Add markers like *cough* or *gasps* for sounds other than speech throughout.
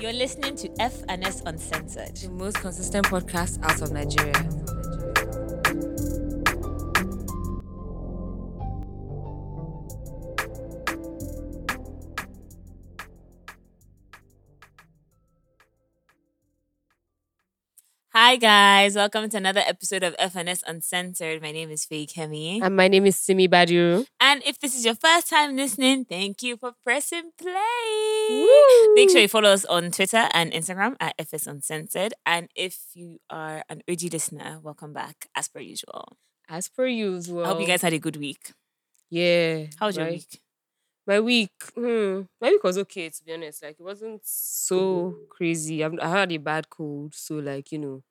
You're listening to FNS Uncensored. The most consistent podcast out of Nigeria. Hi guys, welcome to another episode of FNS Uncensored. My name is Faye Kemi. And my name is Simi Badiru. And if this is your first time listening, thank you for pressing play. Woo! Make sure you follow us on Twitter and Instagram at FS Uncensored. And if you are an OG listener, welcome back as per usual. As per usual. I hope you guys had a good week. Yeah. How was your week? My week. Hmm, my week was okay, to be honest. Like, it wasn't so crazy. I had a bad cold. So, like, you know,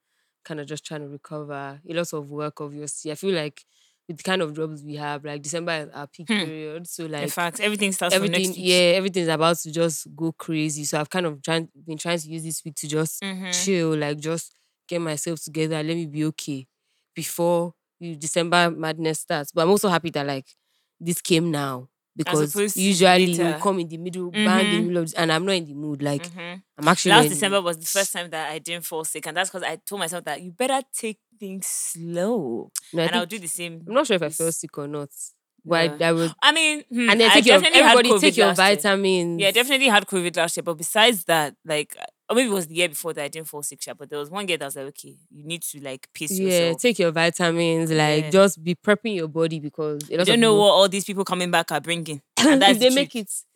kind of just trying to recover. A lot of work, obviously. I feel like with the kind of jobs we have, like, December is our peak Hmm. period. So, like In fact, everything starts from everything next week. yeah everything's about to just go crazy so i've kind of trying been trying to use this week to just Mhm. chill like just get myself together let me be okay before december madness starts but i'm also happy that like this came now because usually you will come in the middle bang in the Mhm. middle of this, and i'm not in the mood like Mhm. i'm actually Last December was the first time that I didn't fall sick, and that's because I told myself that you better take things slow, No, I and I'll do the same. i'm not sure if i fell sick or not but Yeah. I, I would I mean, hmm, and then I your everybody take your last year. vitamins Yeah, definitely had COVID last year, but besides that, like, or maybe it was the year before that I didn't fall sick, sha, but there was one year that was like, okay, you need to like pace yeah yourself. take your vitamins like Yeah. just be prepping your body because You don't know people- what all these people coming back are bringing. *coughs* And that's if they the make it. *laughs*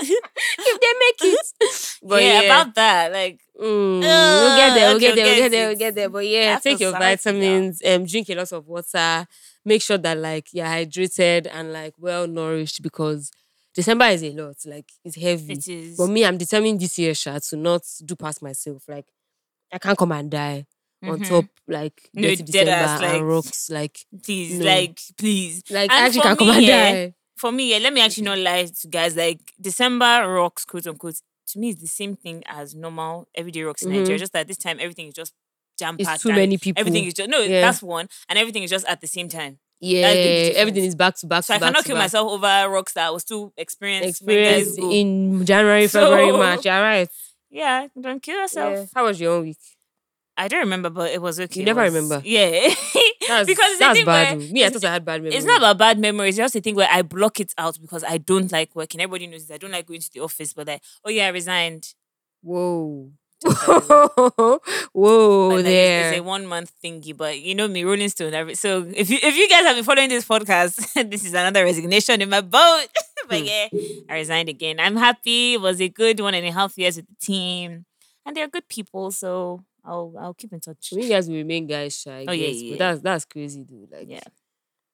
if they make it. *laughs* But yeah, yeah, about that, like, mm, we'll get there, we'll okay, get there, we'll get there, we'll get there. But yeah, I take your now. vitamins, um, drink a lot of water, make sure that like you're hydrated and like well nourished because December is a lot, like it's heavy. it is. But me, I'm determined this year, Sha, to not do past myself. Like I can't come and die on Mhm. top, like No, December ass, like- and rocks. Like, Please, no. like, please. like And I actually can't come and yeah, die. for me, yeah, let me actually not lie to guys. Like December rocks, quote unquote, to me it's the same thing as normal everyday rocks in Nigeria. Mhm. Just that this time everything is just jam It's packed. too many people. Everything is just no, Yeah. that's one, and everything is just at the same time. Yeah, the difference. everything is back to back So to I back cannot kill back. myself over rocks that I was too experienced. when guys experience go. in January, *laughs* February, So- March. You're right. yeah, don't kill yourself. Yeah. How was your own week? I don't remember, but it was okay. You never was- remember? Yeah, *laughs* That's, because it's a that's bad. where Me, I it's- thought I had bad memories. It's not about bad memories. It's just a thing where I block it out because I don't like working. Everybody knows this. I don't like going to the office, but like, oh yeah, I resigned. Whoa. That. *laughs* Whoa like, there. it's, it's a one month thingy, but you know me, Rolling Stone. Every, so if you if you guys have been following this podcast, *laughs* this is another resignation in my boat. *laughs* but Hmm. yeah, I resigned again. I'm happy. It was a good one and a half years with the team, and they're good people. So I'll I'll keep in touch. We guys will remain guys shy. Oh, I yeah, guess, yeah, But yeah. that's that's crazy, dude. Like, Yeah.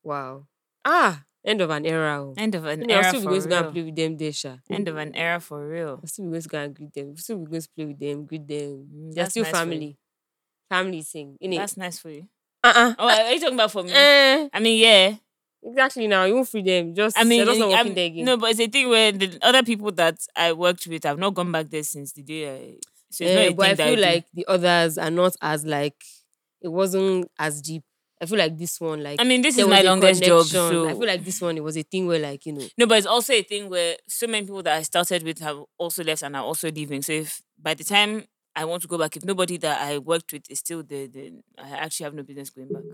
wow. Ah, end of an era. oh. End of an You know, I'll era still be going to go and play with them there, sha. End of an era for real. I'll still be going to go and greet them. I'll still be going to play with them, greet them. Mm, They're still nice family. Family thing. Innit? That's nice for you. uh-uh. Oh, are you talking about for me? Eh, I mean, yeah. exactly now. You won't free them. Just I mean, just not working there again. no, but it's a thing where the other people that I worked with, I've not gone back there since the day. I, so it's Eh, not a but I feel like the others are not as like it wasn't as deep. I feel like this one, like I mean, this is my longest job. So I feel like this one it was a thing where like you know no, but it's also a thing where so many people that I started with have also left and are also leaving. So if by the time I want to go back, if nobody that I worked with is still there, then I actually have no business going back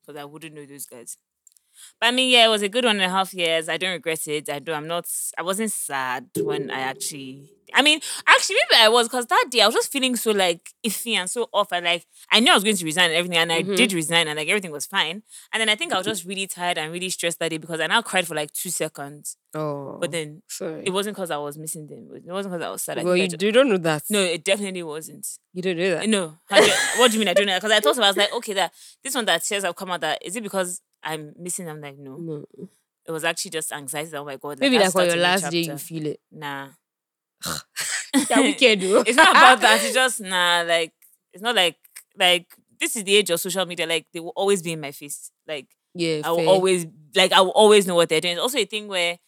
because I wouldn't know those guys. But I mean, yeah, it was a good one and a half years. I don't regret it. I do. I'm not. I wasn't sad when I actually. I mean, actually, maybe I was because that day I was just feeling so like iffy and so off. And like I knew I was going to resign and everything, and I Mhm. did resign, and like everything was fine. And then I think I was just really tired and really stressed that day because I now cried for like two seconds. oh But then sorry. it wasn't because I was missing them. It wasn't because I was sad. I well, I you, ju- you don't know that. no, it definitely wasn't. you don't know that. No. 100 what do you mean I don't know? Because I thought about it, I was like, okay, that this one that tears have come out that is it because I'm missing? I'm like, no. No. It was actually just anxiety. Oh my god. Maybe like on your last day you feel it. Nah. Yeah, we can do. it's not about that. It's *laughs* just nah. Like it's not like like this is the age of social media. Like they will always be in my face. Like Yeah, I will fair. always like I will always know what they're doing. It's also a thing where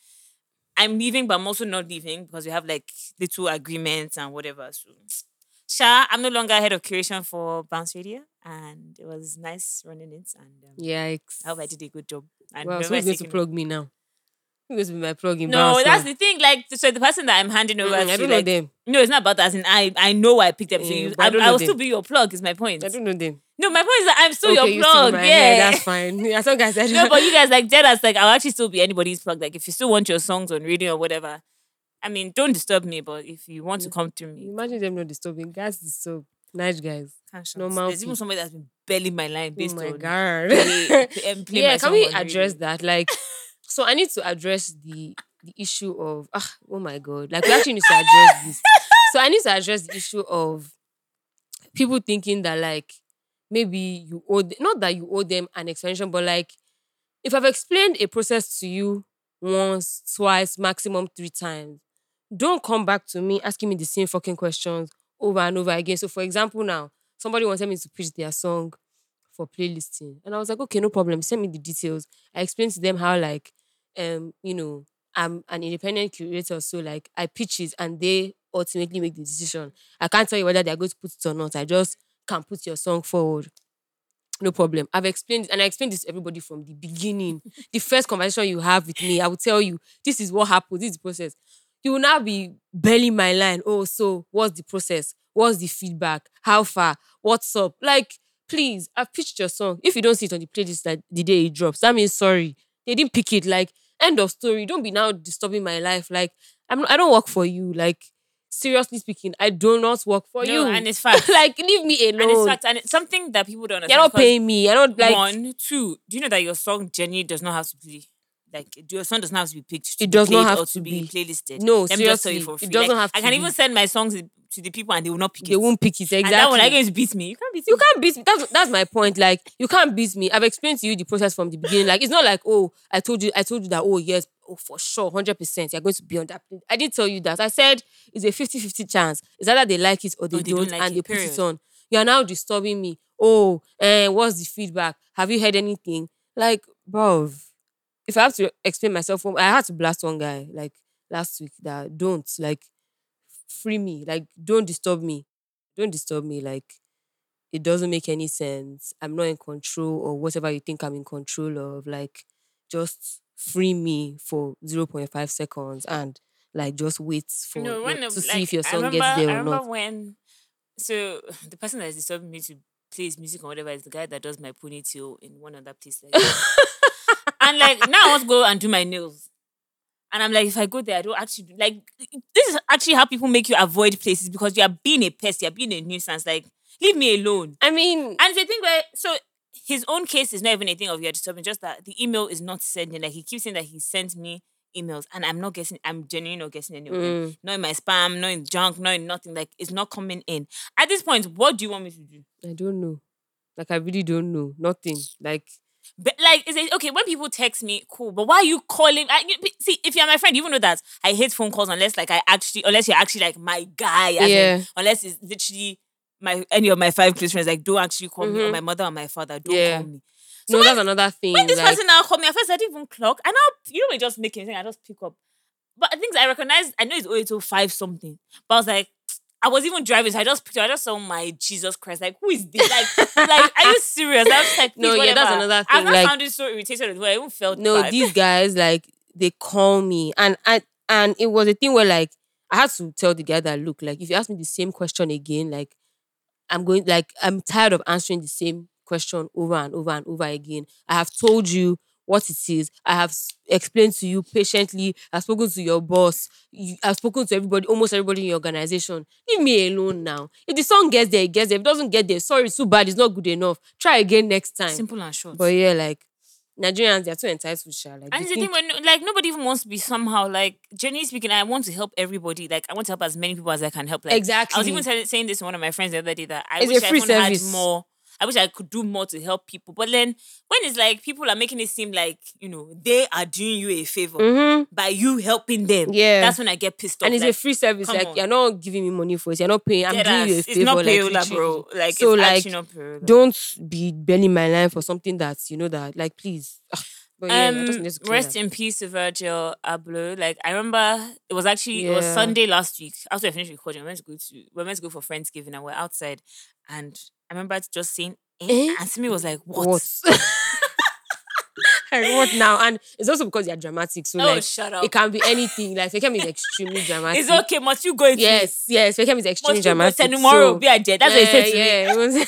I'm leaving, but I'm also not leaving because we have like little agreements and whatever. So *sniffs* Sha, I'm no longer head of curation for Bounce Radio, and it was nice running it. And um, Yikes. I hope I did a good job. And Well, who's going to plug me now? Who's going to be my plug in? No, that's the thing. Like, so the person that I'm handing over Mm, to, I don't know them. no, it's not about that. As in, I, I know I picked them. So you, I I, I will them. still be your plug. Is my point. I don't know them. No, my point is that I'm still okay, your you still plug. my Yeah, hair, that's fine. Yeah, some guys said no, but you guys like dead as like I'll actually still be anybody's plug. Like if you still want your songs on radio or whatever, I mean, don't disturb me. But if you want to come through me, Imagine them not disturbing. Guys disturb. Nice guys. shout. normal There's even somebody that's been belling my line Oh based my on god. play, play, play yeah, can we address radio. that? Like, *laughs* so I need to address the the issue of ah, oh my god, like we actually need to address this. So I need to address the issue of people thinking that like maybe you owe th- not that you owe them an explanation, but like if I've explained a process to you once, twice, maximum three times, don't come back to me asking me the same fucking questions over and over again. So for example, now somebody wanted me to pitch their song for playlisting. And I was like, okay, no problem. Send me the details. I explained to them how like um, you know, I'm an independent curator. So like I pitch it and they ultimately make the decision. I can't tell you whether they're going to put it or not. I just can put your song forward. No problem. I've explained and I explained this to everybody from the beginning. the first conversation you have with me, I will tell you this is what happened, this is the process. You will now be belling my line. Oh, so what's the process? What's the feedback? How far? What's up? Like, please, I've pitched your song. If you don't see it on the playlist like the day it drops, that means sorry. They didn't pick it. Like, end of story. Don't be now disturbing my life. Like, I'm I don't work for you. Like, seriously speaking, I do not work for No, you. and it's *laughs* fact. like, leave me alone. and it's fact, and it's something that people don't understand. You're not paying me. I don't like one, two. Do you know that your song genuinely does not have to be like your song does not have to be picked. To It be does not played have or to to be, be. playlisted. No, Let me just tell you seriously, for it doesn't Like, have I can be. even send my songs to the people and they will not pick they it. They won't pick it. Exactly. And that one, you going beat me? You can't beat you me. can't beat me. That's that's my point. Like you can't beat me. I've explained to you the process from the beginning. Like it's not like oh I told you I told you that oh yes oh for sure hundred percent you're going to be on that. I didn't tell you that. I said it's a 50-50 chance. It's either they like it or they, Or they don't, don't like and it, they put period. it on. You are now disturbing me. Oh, eh, what's the feedback? Have you heard anything? Like, bro, if I have to explain myself, I had to blast one guy like last week that don't like free me. Like, don't disturb me. Don't disturb me. Like, it doesn't make any sense. I'm not in control or whatever you think I'm in control of. Like, just free me for 0.5 seconds and like just wait for No, when to of- see if your song remember, gets there I or remember not. when so the person that is disturbing me to play his music or whatever is the guy that does my ponytail in one other place. Like. *laughs* and like now I want to go and do my nails. And I'm like, if I go there, I don't actually like this is actually how people make you avoid places because you are being a pest, you're being a nuisance. Like, leave me alone. I mean, And the thing where so his own case is not even a thing of you're disturbing, just that the email is not sending. Like he keeps saying that he sent me emails and I'm not guessing, I'm genuinely not guessing any of them. mm, Not in my spam, not in junk, not in nothing. Like it's not coming in. At this point, what do you want me to do? I don't know. Like, I really don't know. Nothing. Like, But like, is it okay when people text me? Cool, but why are you calling? I, you- see, if you're my friend, you even know that I hate phone calls unless like I actually, unless you're actually like my guy. as in, Yeah. unless it's literally my any of my five close friends. Like, don't actually call me or Mhm. my mother or my father. Don't Yeah. call me. So no, when- that's another thing. When this like, person now called me, at first I didn't even clock. And now you know we just make anything, I just pick up. But things I recognize I know it's 0805 something. But I was like, I was even driving, so I just picked I just saw my Jesus Christ. Like, who is this? Like, like, are you serious? I was like, *laughs* No, please, yeah, that's whatever. another I've thing, not like- found it so irritated with I even felt no, bad. these guys like they call me and I and it was a thing where like I had to tell the guy that look like if you ask me the same question again, like I'm going like I'm tired of answering the same question over and over and over again. I have told you what it is. I have explained to you patiently. I've spoken to your boss. You, I've spoken to everybody, almost everybody in your organization. Leave me alone now. If the song gets there, it gets there. If it doesn't get there, sorry, it's too bad. It's not good enough. Try again next time. Simple and short. But yeah, like Nigerians, they're too entitled, sha. Like, and the thing when like nobody even wants to be somehow like generally speaking, I want to help everybody. Like I want to help as many people as I can help. Like exactly. I was even tell- saying this to one of my friends the other day that I It's wish I free had more. I wish I could do more to help people. But then when it's like people are making it seem like, you know, they are doing you a favor Mhm. by you helping them. Yeah. That's when I get pissed off. and it's like, a free service. Like on. you're not giving me money for it. You're not paying. I'm dead doing you a favor. It's not payola, bro. *laughs* Like So, it's like, not. Don't be belling my line for something that's you know that like please. But yeah, um, just need to clear rest that. in peace to Virgil Abloh. Like I remember it was actually it was Sunday last week. After I finished recording, we went to go to we meant to go for Friendsgiving and we're outside. And I remember just saying eh, Eh? and Simi was like, What? What? *laughs* what now? And it's also because you're dramatic. So Oh, like shut up. it can be *laughs* anything. Like Fekem is extremely dramatic. It's okay. Must you go into it? Yes, yes. Fekem is extremely Must you go dramatic. tomorrow? so- Be a jet. That's what he said to me. yeah, me.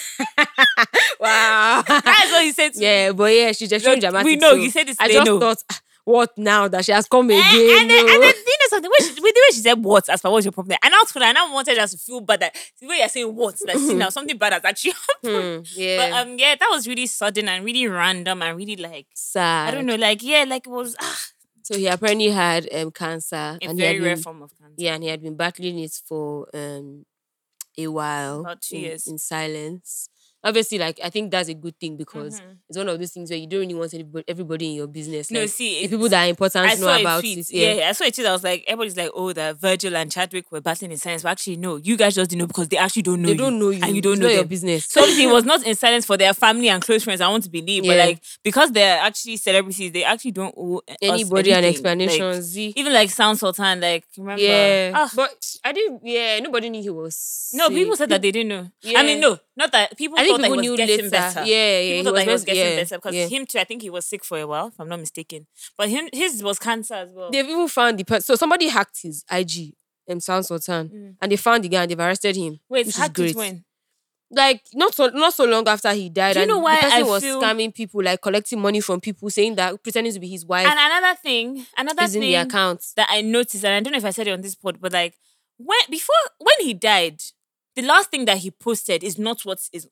*laughs* wow. That's what he said to me. yeah, but yeah, she's extremely dramatic. we know, so you said this I just no. thought, "Ah, what now that she has come again? And, and then, no." and then, you know something? When she, with the way she said what, as far what's your problem? And I and I wanted us to feel bad that the way you're saying what, like see now *laughs* something bad has actually happened. Hmm, yeah, But um, yeah, that was really sudden and really random and really like sad. I don't know, like yeah, like it was ah, *sighs* So he apparently had um cancer, a and he had very rare form of cancer. yeah, and he had been battling it for um a while, About two in, years. in silence. Obviously, like I think that's a good thing because Mhm. it's one of those things where you don't really want everybody, everybody in your business. No, like, see, the people that are important I know about it. Yeah. Yeah, I saw a tweet. I was like, everybody's like, oh, that Virgil and Chadwick were battling in silence. But actually, no, you guys just didn't know because they actually don't know they you. don't know you, and you don't it's know your business. So obviously, it was *laughs* not in silence for their family and close friends. I want to believe, but like because they're actually celebrities, they actually don't owe anybody an. Like, explanation. Z. even like Sound Sultan, like remember? yeah, Ah, but I didn't. Yeah, nobody knew he was. no, sick. people said that they didn't know. I mean, no, not that people I thought that he was knew getting later. better. Yeah, yeah, People thought that he was getting yeah, better because yeah. him too. I think he was sick for a while, if I'm not mistaken. But him, his was cancer as well. They've even found the person. So somebody hacked his IG, um, Sound Sultan, Mm. and they found the guy and they've arrested him. Wait, which is great. when? Like not so not so long after he died. Do you know why the person I was feel- scamming people, like collecting money from people, saying that pretending to be his wife And another thing, another is in thing the account. that I noticed, and I don't know if I said it on this pod, but like when before when he died, the last thing that he posted is not what is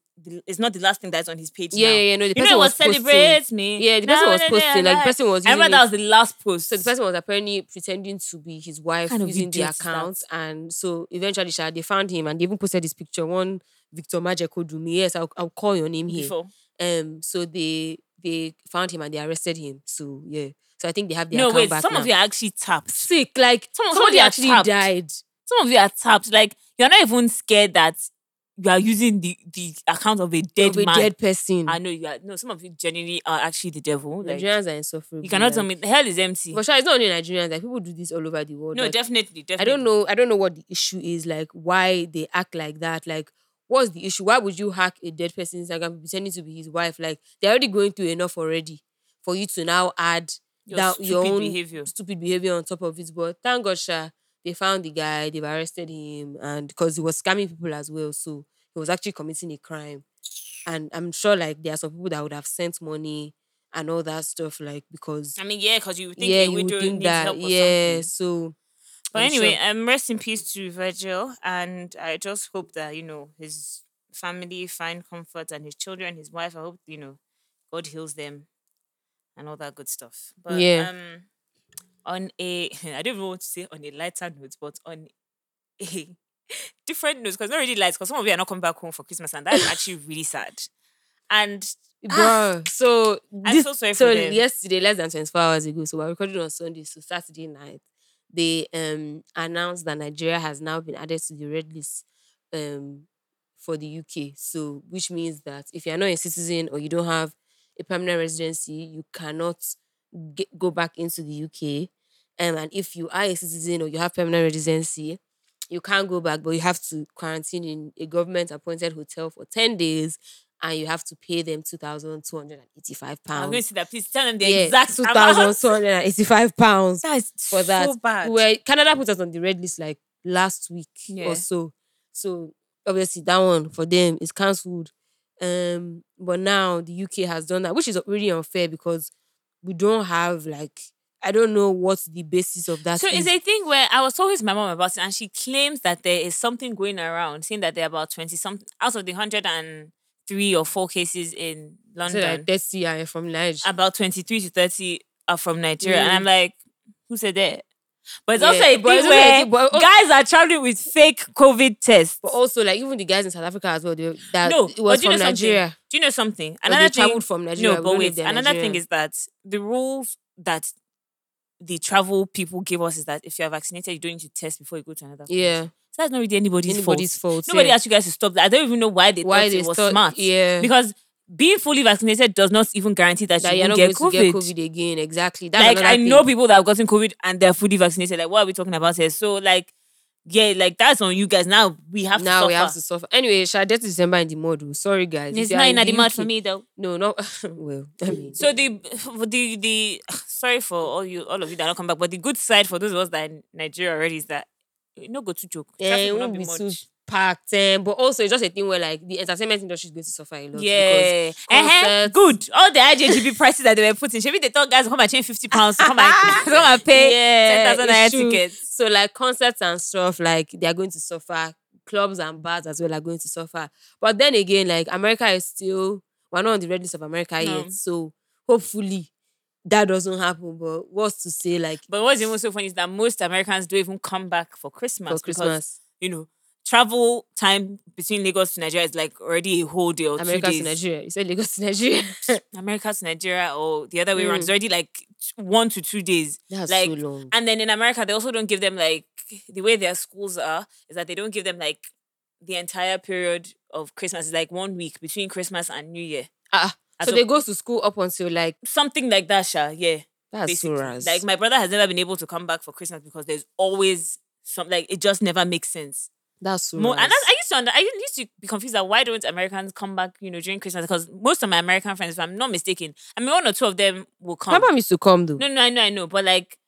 is not the last thing that's on his page. Yeah, now. yeah, yeah. No, the You person know, was was posting. celebrate me. Yeah, the person was posting. Like the person was I remember it- that was the last post. So the person was apparently pretending to be his wife kind using the is that? and so eventually, they found him and they even posted his picture. One Victor Majekodunmi. Yes, I'll, I'll call your name here. before. Um, so they they found him and they arrested him. So yeah, so I think they have their No, account wait, back some now. of you are actually tapped. sick. Like Some- somebody you actually tapped. died. Some of you are tapped. Like you're not even scared that you are using the the account of a dead of a man. dead person. I know you are. No, some of you genuinely are actually the devil. Like, Nigerians are insufferable. you cannot tell me the hell is empty. But sure, it's not only Nigerians. Like people do this all over the world. No, like, definitely, definitely. I don't know. I don't know what the issue is. Like why they act like that. Like what's the issue? Why would you hack a dead person's Instagram pretending to be his wife? Like they're already going through enough already for you to now add Your that your stupid own behavior. stupid behavior on top of it. But thank God, Sha, they found the guy. They've arrested him, and because he was scamming people as well, so he was actually committing a crime. And I'm sure, like there are some people that would have sent money and all that stuff, like because I mean, yeah, because you would think yeah, you would think that help or yeah. something. So, But I'm anyway, sure- um, rest in peace to Virgil, and I just hope that you know his family find comfort and his children, his wife. I hope you know God heals them and all that good stuff. But Yeah. um, on a *laughs* I don't even want to say on a lighter note, but on a *laughs* different note because not really light because some of you are not coming back home for Christmas, and that's actually really sad. And Bruh. So I'm this, so sorry so yesterday, less than 24 hours ago, so we're recording on Sunday, so Saturday night, they um announced that Nigeria has now been added to the red list um for the UK. So which means that if you're not a citizen or you don't have a permanent residency, you cannot get, go back into the UK. Um, and if you are a citizen or you have permanent residency, you can't go back, but you have to quarantine in a government appointed hotel for 10 days and you have to pay them £2,285. I'm pounds. going to see that. Please tell them the Yeah, exact two amount. thousand two hundred and eighty-five pounds *laughs* That is for that. so bad. Where Canada put us on the red list like last week Yeah. or so. So obviously that one for them is cancelled. Um, but now the UK has done that, which is really unfair because we don't have like I don't know what's the basis of that. So is. it's a thing where I was talking to my mom about it, and she claims that there is something going around, saying that there are about twenty something out of the hundred and three or four cases in So London. like that's yeah from Nigeria. about twenty three to thirty are from Nigeria, and. I'm like, who said that? But it's Yeah, also a but thing where also- guys are traveling with fake COVID tests. But also like even the guys in South Africa as well, they, that no, it was but do you from know Nigeria. Something? Do you know something? Another they thing. from Nigeria. No, but wait. Another thing is that the rules that the travel people give us is that if you're vaccinated, you don't need to test before you go to another. country. yeah, So that's not really anybody's, anybody's fault. fault. Nobody yeah. asked you guys to stop that. I don't even know why they Why thought they it was thought- smart. yeah. Because being fully vaccinated does not even guarantee that, that you you're won't get going COVID. to get COVID again. Exactly. That's like I thing. know people that have gotten COVID and they're fully vaccinated. Like, what are we talking about here? So like yeah, like that's on you guys. Now we have now to we have to suffer. Anyway, to December in the oh. Sorry, guys. It's not in the mud for me though. No, no. *laughs* well, I mean, So *sighs* the the the *sighs* sorry for all you all of you that don't come back, but the good side for those of us that are in Nigeria already is that you no go to joke. yeah, it will not be be much. Packed. Um, but also, it's just a thing where like the entertainment industry is going to suffer a lot. because Yeah, uh-huh. good. All the IJGB *laughs* prices that they were putting, maybe they thought guys come and change fifty pounds come and *laughs* *laughs* come and pay ten thousand naira tickets. So like concerts and stuff, like they are going to suffer. Clubs and bars as well are going to suffer. But then again, like America is still we're not on the red list of America No. yet. So hopefully that doesn't happen. But what's to say like But what's even so funny is that most Americans don't even come back for Christmas. for because, Christmas? you know, travel time between Lagos to Nigeria is like already a whole day or America two to. Nigeria. You said Lagos to Nigeria. *laughs* *laughs* America to Nigeria or the other way around. Mm. It's already like one to two days. That's Like, so long. And then in America, they also don't give them like the way their schools are is that they don't give them like the entire period of Christmas. It's like one week between Christmas and New Year. Ah, so a- they go to school up until like Something like that, Sha. Yeah. that's so. Like my brother has never been able to come back for Christmas because there's always some like it just never makes sense. That's so More, and ras. that's, I used to under, I used to be confused that why don't Americans come back, you know, during Christmas? Because most of my American friends, if I'm not mistaken, I mean one or two of them will come. My mom used to come though. No, no, I know, I know. But like,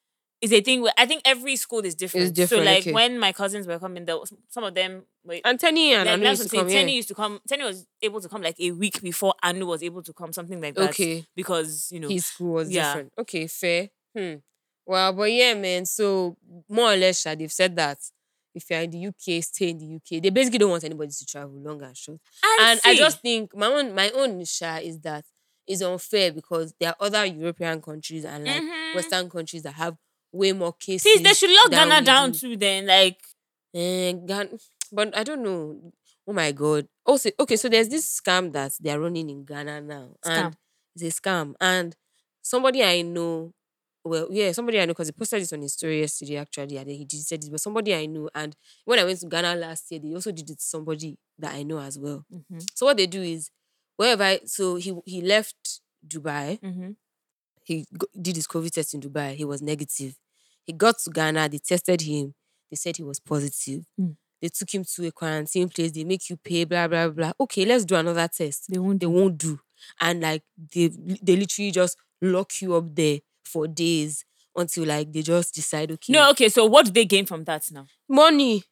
it's a thing where I think every school is different. It's different, So like okay. when my cousins were coming, there was, some of them were. And Tenny and like, Anu used to I'm come. saying. Tenny Yeah. used to come. Tenny was able to come like a week before Anu was able to come, something like that. Okay. Because you know, His school was Yeah. different. Okay, fair. Hmm. Well, but yeah, man. So more or less, they've said that if you're in the UK, stay in the UK. They basically don't want anybody to travel long and short. I and I just think my own my own Sha is that is unfair because there are other European countries and like Mhm. Western countries that have way more cases. Please, they should lock Ghana down do. too. Then like, Eh, Gan- but I don't know. Oh my god. Also, okay, so there's this scam that they are running in Ghana now. And Scam. it's a scam. And somebody I know, well, yeah, somebody I know, because he posted this on his story yesterday, actually, and then he did said this, but somebody I know. And when I went to Ghana last year, they also did it to somebody that I know as well. Mhm, So what they do is wherever I, so he he left Dubai, mhm. he go- did his COVID test in Dubai. He was negative. He got to Ghana. They tested him. They said he was positive. Mm. They took him to a quarantine place. They make you pay. Blah blah blah. Okay, let's do another test. they won't. They won't do. And like they they literally just lock you up there for days until like they just decide. Okay, No, okay. So what do they gain from that now? money.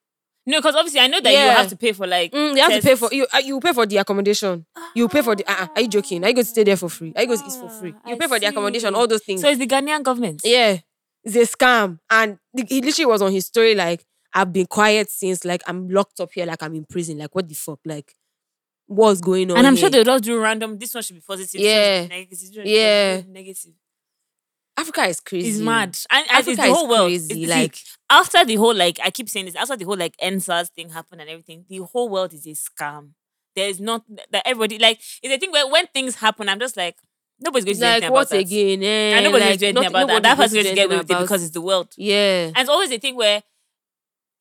No, because obviously I know that you have to pay for like. Mm, they have to pay for you. uh, You pay for the accommodation. You pay for the. Uh, are you joking? Are you going to stay there for free? Are you going to eat for free? Ah, You I pay for the accommodation. All those things. So it's the Ghanaian government. Yeah, it's a scam. And he literally was on his story like, I've been quiet since like I'm locked up here, like I'm in prison. Like, what the fuck? Like, what's going on? And I'm sure they'll just do random. This one should be positive. this one should Yeah. be negative, this one should be Yeah. Negative. Africa is crazy. It's mad. And, and it's Africa the is whole world. crazy, It's- see, like- after the whole like I keep saying this, after the whole like EndSARS thing happened and everything, the whole world is a scam. There's not that everybody like it's a thing where when things happen, I'm just like nobody's going to do Like, anything about what that. again? Eh, And nobody's like, going to do anything about that. That person's going to get away with it because it's the world. Yeah. And it's always a thing where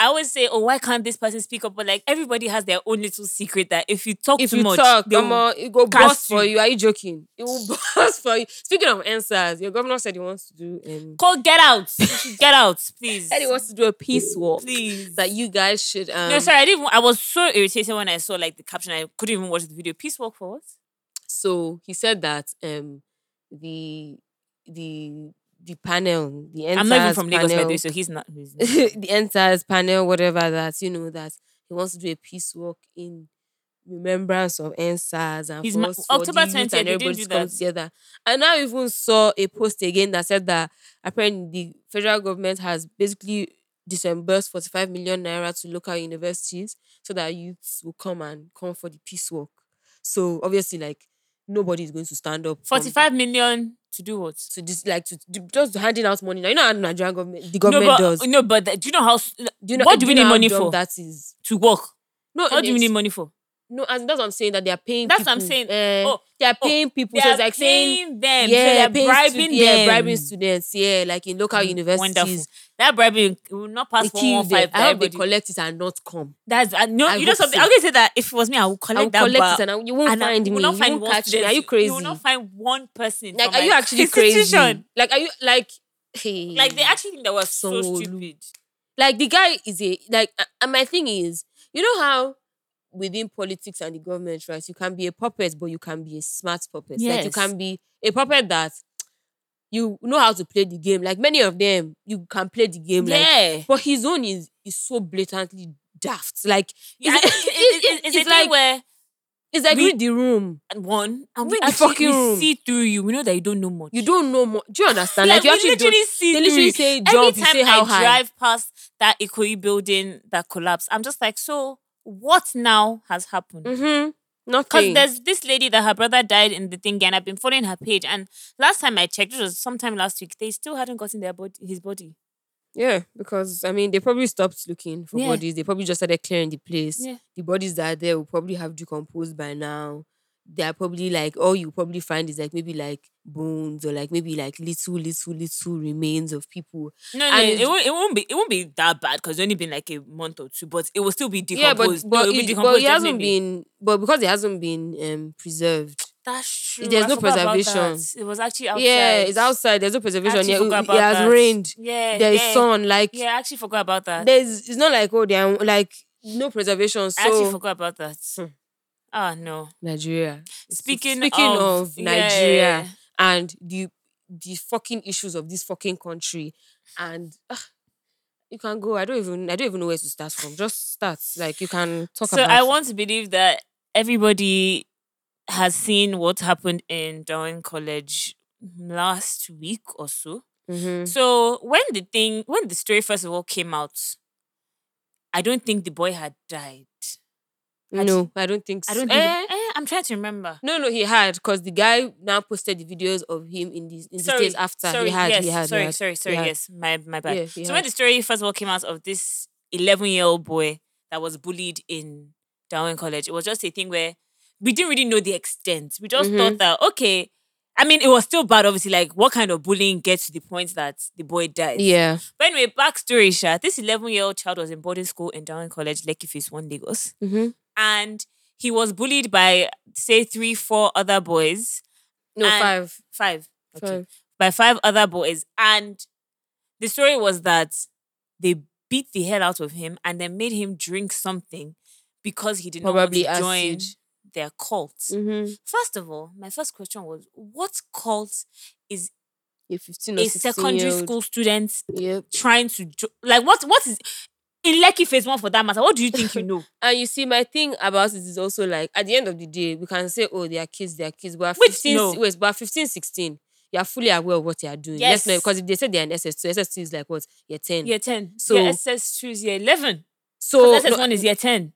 I always say, oh, why can't this person speak up? But like everybody has their own little secret that if you talk If too you much, talk, they will- it go bust for you. you. Are you joking? It will *laughs* bust for you. Speaking of EndSARS, your governor said he wants to do um Call, get out. Get out, *laughs* please. said he wants to do a peace walk. please. That you guys should um no, sorry, I didn't. I was so irritated when I saw like the caption. I couldn't even watch the video. Peace walk for what? So he said that um the the the panel, the I'm not even from Lagos, by the panel, way, so he's not. He's *laughs* the entire panel, whatever that you know that he wants to do a peace walk in remembrance of EndSARS and He's ma- October 20th, and they didn't everybody do to come that. together. And I even saw a post again that said that apparently the federal government has basically disbursed 45 million naira to local universities so that youths will come and come for the peace walk. So obviously, like nobody is going to stand up. from- 45 million to do what? to this like to, to just handing out money. Now you know how Nigerian government the No, government but does. no, but do you know how? Do you know what do we need money for? That is To work. no. What do we need money for? No, as that's what I'm saying that they are paying. That's what I'm saying. eh, Oh, they are oh, paying people. They so are it's like saying paying them. yeah, so they're paying bribing stu- yeah, bribing students. Yeah, like in local universities. Wonderful. That bribing will not pass They kill one them. five. I hope they collect it and not come. That's uh, no. I you know something. so. I'm gonna say that if it was me, I would collect I will that. collect bar, it and I, you won't and I find will me. not You won't one catch me. Are you crazy? You will not find one person. like, are you actually *laughs* crazy? Like, are you like? Hey, Like they actually think that was so So stupid. Like the guy is a like and my thing is, you know how within politics and the government, right? You can be a puppet, but you can be a smart puppet. Like you can be a puppet that you know how to play the game. Like many of them, you can play the game. Like yeah. but his own is is so blatantly daft. Like Yeah, it's, it- it- it- it's, it's like where it's like we- read the room. and one and we the fucking room. see through you. We know that you don't know much. You don't know more. Do you understand? Yeah, like you we actually literally see They through literally you. say Every jump. You time say how I high. drive past that Ikoyi building that collapsed, I'm just like, so what now has happened? Mm-hmm. Because there's this lady that her brother died in the thing, and I've been following her page. And last time I checked, it was sometime last week, they still hadn't gotten their body, his body. Yeah, because I mean, they probably stopped looking for Yeah. bodies. They probably just started clearing the place. Yeah. The bodies that are there will probably have decomposed by now. They are probably like all you probably find is like maybe like bones or like maybe like little, little, little remains of people. No, no, And it, won't, it won't be it won't be that bad because it's only been like a month or two, but it will still be Yeah, but decomposed. but, no, it'll be it, but it hasn't been but because it hasn't been um preserved. That's true. there's I no preservation. It was actually outside. Yeah, it's outside. There's no preservation. Yeah, it, it has rained. Yeah, There is yeah. sun. Like Yeah, I actually forgot about that. there's it's not like oh they are like no preservation. I actually forgot about that. Hmm. Ah no. Nigeria. Speaking, speaking of, of, Nigeria yeah. and the the fucking issues of this fucking country, and ah, you can go. I don't even I don't even know where to start from. Just start. Like you can talk So. I want to believe that everybody has seen what happened in Dowen College last week or so. Mhm. So when the thing, when the story first of all came out, I don't think the boy had died. Had No, I don't think so. I don't think. Eh, eh, I'm trying to remember. no, no, he had because the guy now posted the videos of him in the in the Sorry, states after sorry, he had yes, he had sorry, he had, sorry, sorry. had. Yes, my my bad. Yeah, so when the story first of all came out of this 11 year old boy that was bullied in Dowen College, it was just a thing where we didn't really know the extent. We just Mhm. thought that okay. I mean, it was still bad, obviously. Like, what kind of bullying gets to the point that the boy dies? Yeah. But anyway, backstory, Sha. This 11 year old child was in boarding school in Dowen College, Lekki 1 Lagos. hmm And he was bullied by, say, three, four other boys. No, five. Five. Okay. Five. By five other boys. And the story was that they beat the hell out of him and then made him drink something because he did Probably not want to join their cult. Mm-hmm. First of all, my first question was what cult is A 15 or a 16 secondary year old. school student Yep. trying to jo- like what what is in Lekki phase one for that matter? What do you think you know? *laughs* And you see, my thing about it is also like at the end of the day, we can say, oh, they are kids, they are kids. But at Which, 15, no. wait, but at 15, 16, you are fully aware of what you are doing. Yes. Yes. Because if they say they're in SS2, SS2 is like what? Year 10. Year ten. So- yeah, SS two is year eleven. So, SS no, one is year ten.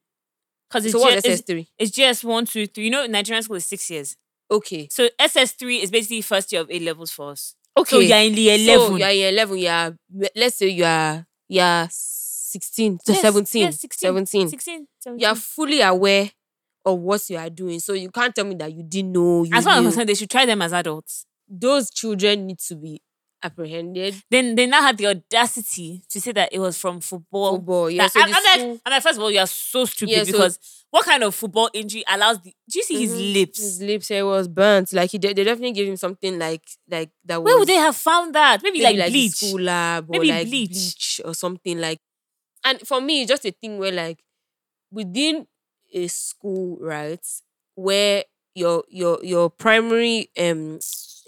Because it's, so G- it's, SS3? it's GS one, two, three. You know, Nigerian school is six years. Okay. So SS three is basically first year of A levels for us. Okay. So you're in the eleven. So you are in 11, you are, let's say you are, you are 16 to Yes, 17. yes, 16, 17. 16, 17. You are fully aware of what you are doing. So you can't tell me that you didn't know. You As far as concerned, they should try them as adults. Those children need to be apprehended. Then they now have the audacity to say that it was from football. Football, yeah. That- So I'm, the I'm like, school- I'm like, first of all, you are so stupid Yeah, so- because what kind of football injury allows the? Do you see his Mhm. lips? His lips hair was burnt. Like he, they definitely gave him something like like that. Where would they have found that? Maybe, maybe like, bleach. school lab or Maybe like bleach. bleach. or something like. And for me, it's just a thing where like within a school, right, where your your your primary um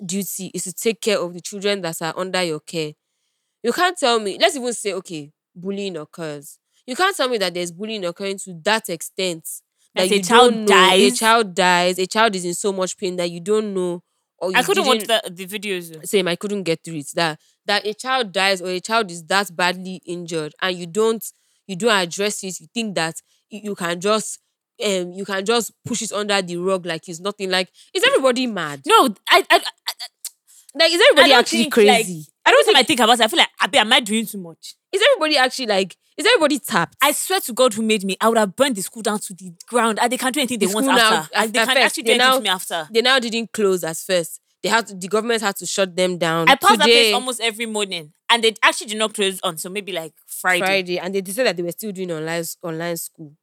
duty is to take care of the children that are under your care. You can't tell me. Let's even say okay, bullying occurs. You can't tell me that there's bullying occurring to that extent That that a child don't know. A child dies. A child is in so much pain that you don't know. Or I couldn't watch the, the videos. same. I couldn't get through it. That that a child dies or a child is that badly injured, and you don't you don't address it. You think that you, can just um you can just push it under the rug like it's nothing. Like is everybody mad? No, I, I, I, Like is everybody actually think, crazy? like- I don't think I think about it. I feel like, Abi, am I doing too much? is everybody actually like is everybody tapped? I swear to God who made me, I would have burned the school down to the ground. And they can't do anything they The want school now- after. They at can first, actually do anything now- to me after. they now didn't close as first. They had to, the government had to shut them down. I pass that place almost every morning. And they actually did not close until maybe like Friday. Friday, and they decided that they were still doing online online school.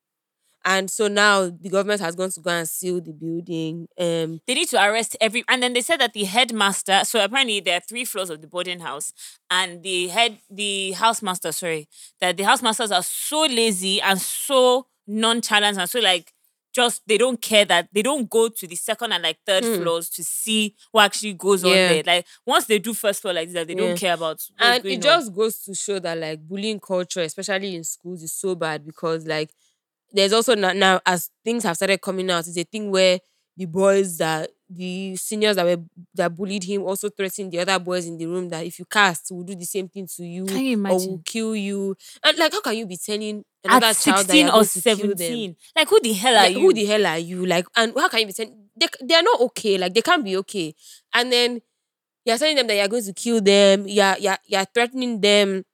And so now the government has gone to go and seal the building. Um, they need to arrest every and then they said that the headmaster so apparently there are three floors of the boarding house and the head the housemaster sorry that the housemasters are so lazy and so nonchalant and so like just they don't care that they don't go to the second and like third Hmm. floors to see what actually goes on there like once they do first floor like that they Yeah. don't care about and it on. just goes to show that like bullying culture, especially in schools, is so bad because like there's also now, now as things have started coming out, it's a thing where the boys that the seniors that were that bullied him also threatened the other boys in the room that if you cast, we'll do the same thing to you, Can you or we'll kill you. And like, how can you be telling another at child that you're or going to kill them? 17 like who the hell are Like, you who the hell are you? Like, and how can you be saying they, they are not okay? Like, they can't be okay. And then you're telling them that you're going to kill them. You're you're, you're threatening them.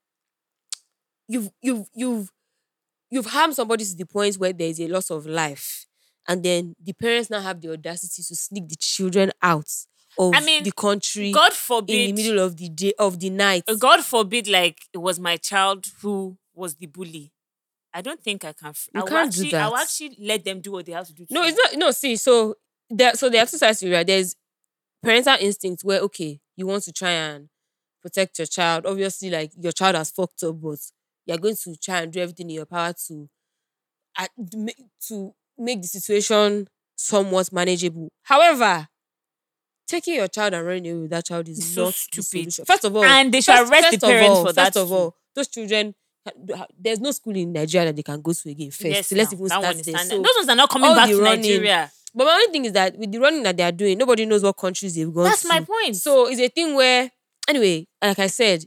You've you've you've you've harmed somebody to the point where there is a loss of life, and then the parents now have the audacity to sneak the children out of I mean, the country god forbid, in the middle of the day of the night. God forbid, like it was my child who was the bully. I don't think I can. You I can't do actually, I will actually let them do what they have to do. To No, it's not. No, see, so there, so the exercise two sides to it. Right? There's parental instinct where okay, you want to try and protect your child. Obviously, like your child has fucked up, but you're going to try and do everything in your power to, uh, to make- the situation somewhat manageable. However, taking your child and running away with that child is so stupid. First of all, and they should arrest the parents all, for that. First of all, those children. There's no school in Nigeria that they can go to again. First, yes, let's now, even start one there. So- Those ones are not coming back to running, Nigeria. but my only thing is that with the running that they are doing, nobody knows what countries they've gone That's to. my point. So it's a thing where, anyway, like I said,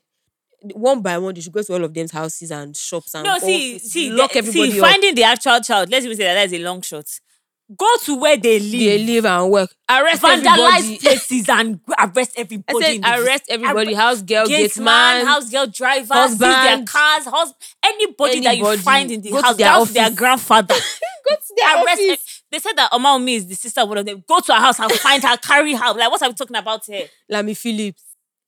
one by one, they should go to all of them's houses and shops and no, all- see, see, lock the- everybody see, up. finding the actual child. Let's even say that that is a long shot. Go to where they live. They live and work. Arrest vandalize everybody. places and arrest *laughs* I everybody. said in the arrest everybody. House girl, Gate man, house girl driver, seize their husband, cars, hus- anybody, that you anybody. find in the Go to house, their down their office. grandfather. *laughs* Go to their arrest office. They said that Oma Omi is the sister of one of them. Go to her house and find her, carry her. Like, what are we talking about here? Lami Phillips.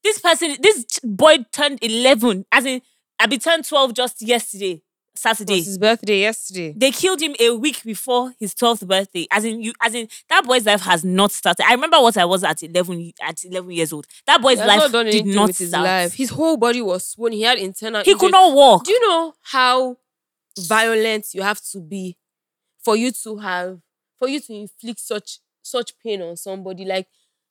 This person, this boy turned 11. As in, I be turned 12 just yesterday, It Saturday. was his birthday yesterday. They killed him a week before his 12th birthday. As in, you, as in, that boy's life has not started. I remember what I was at 11, at 11 years old. That boy's has life not did not with his start. life. His whole body was swollen. He had internal. He could not walk. Do you know how violent you have to be for you to have for you to inflict such such pain on somebody? Like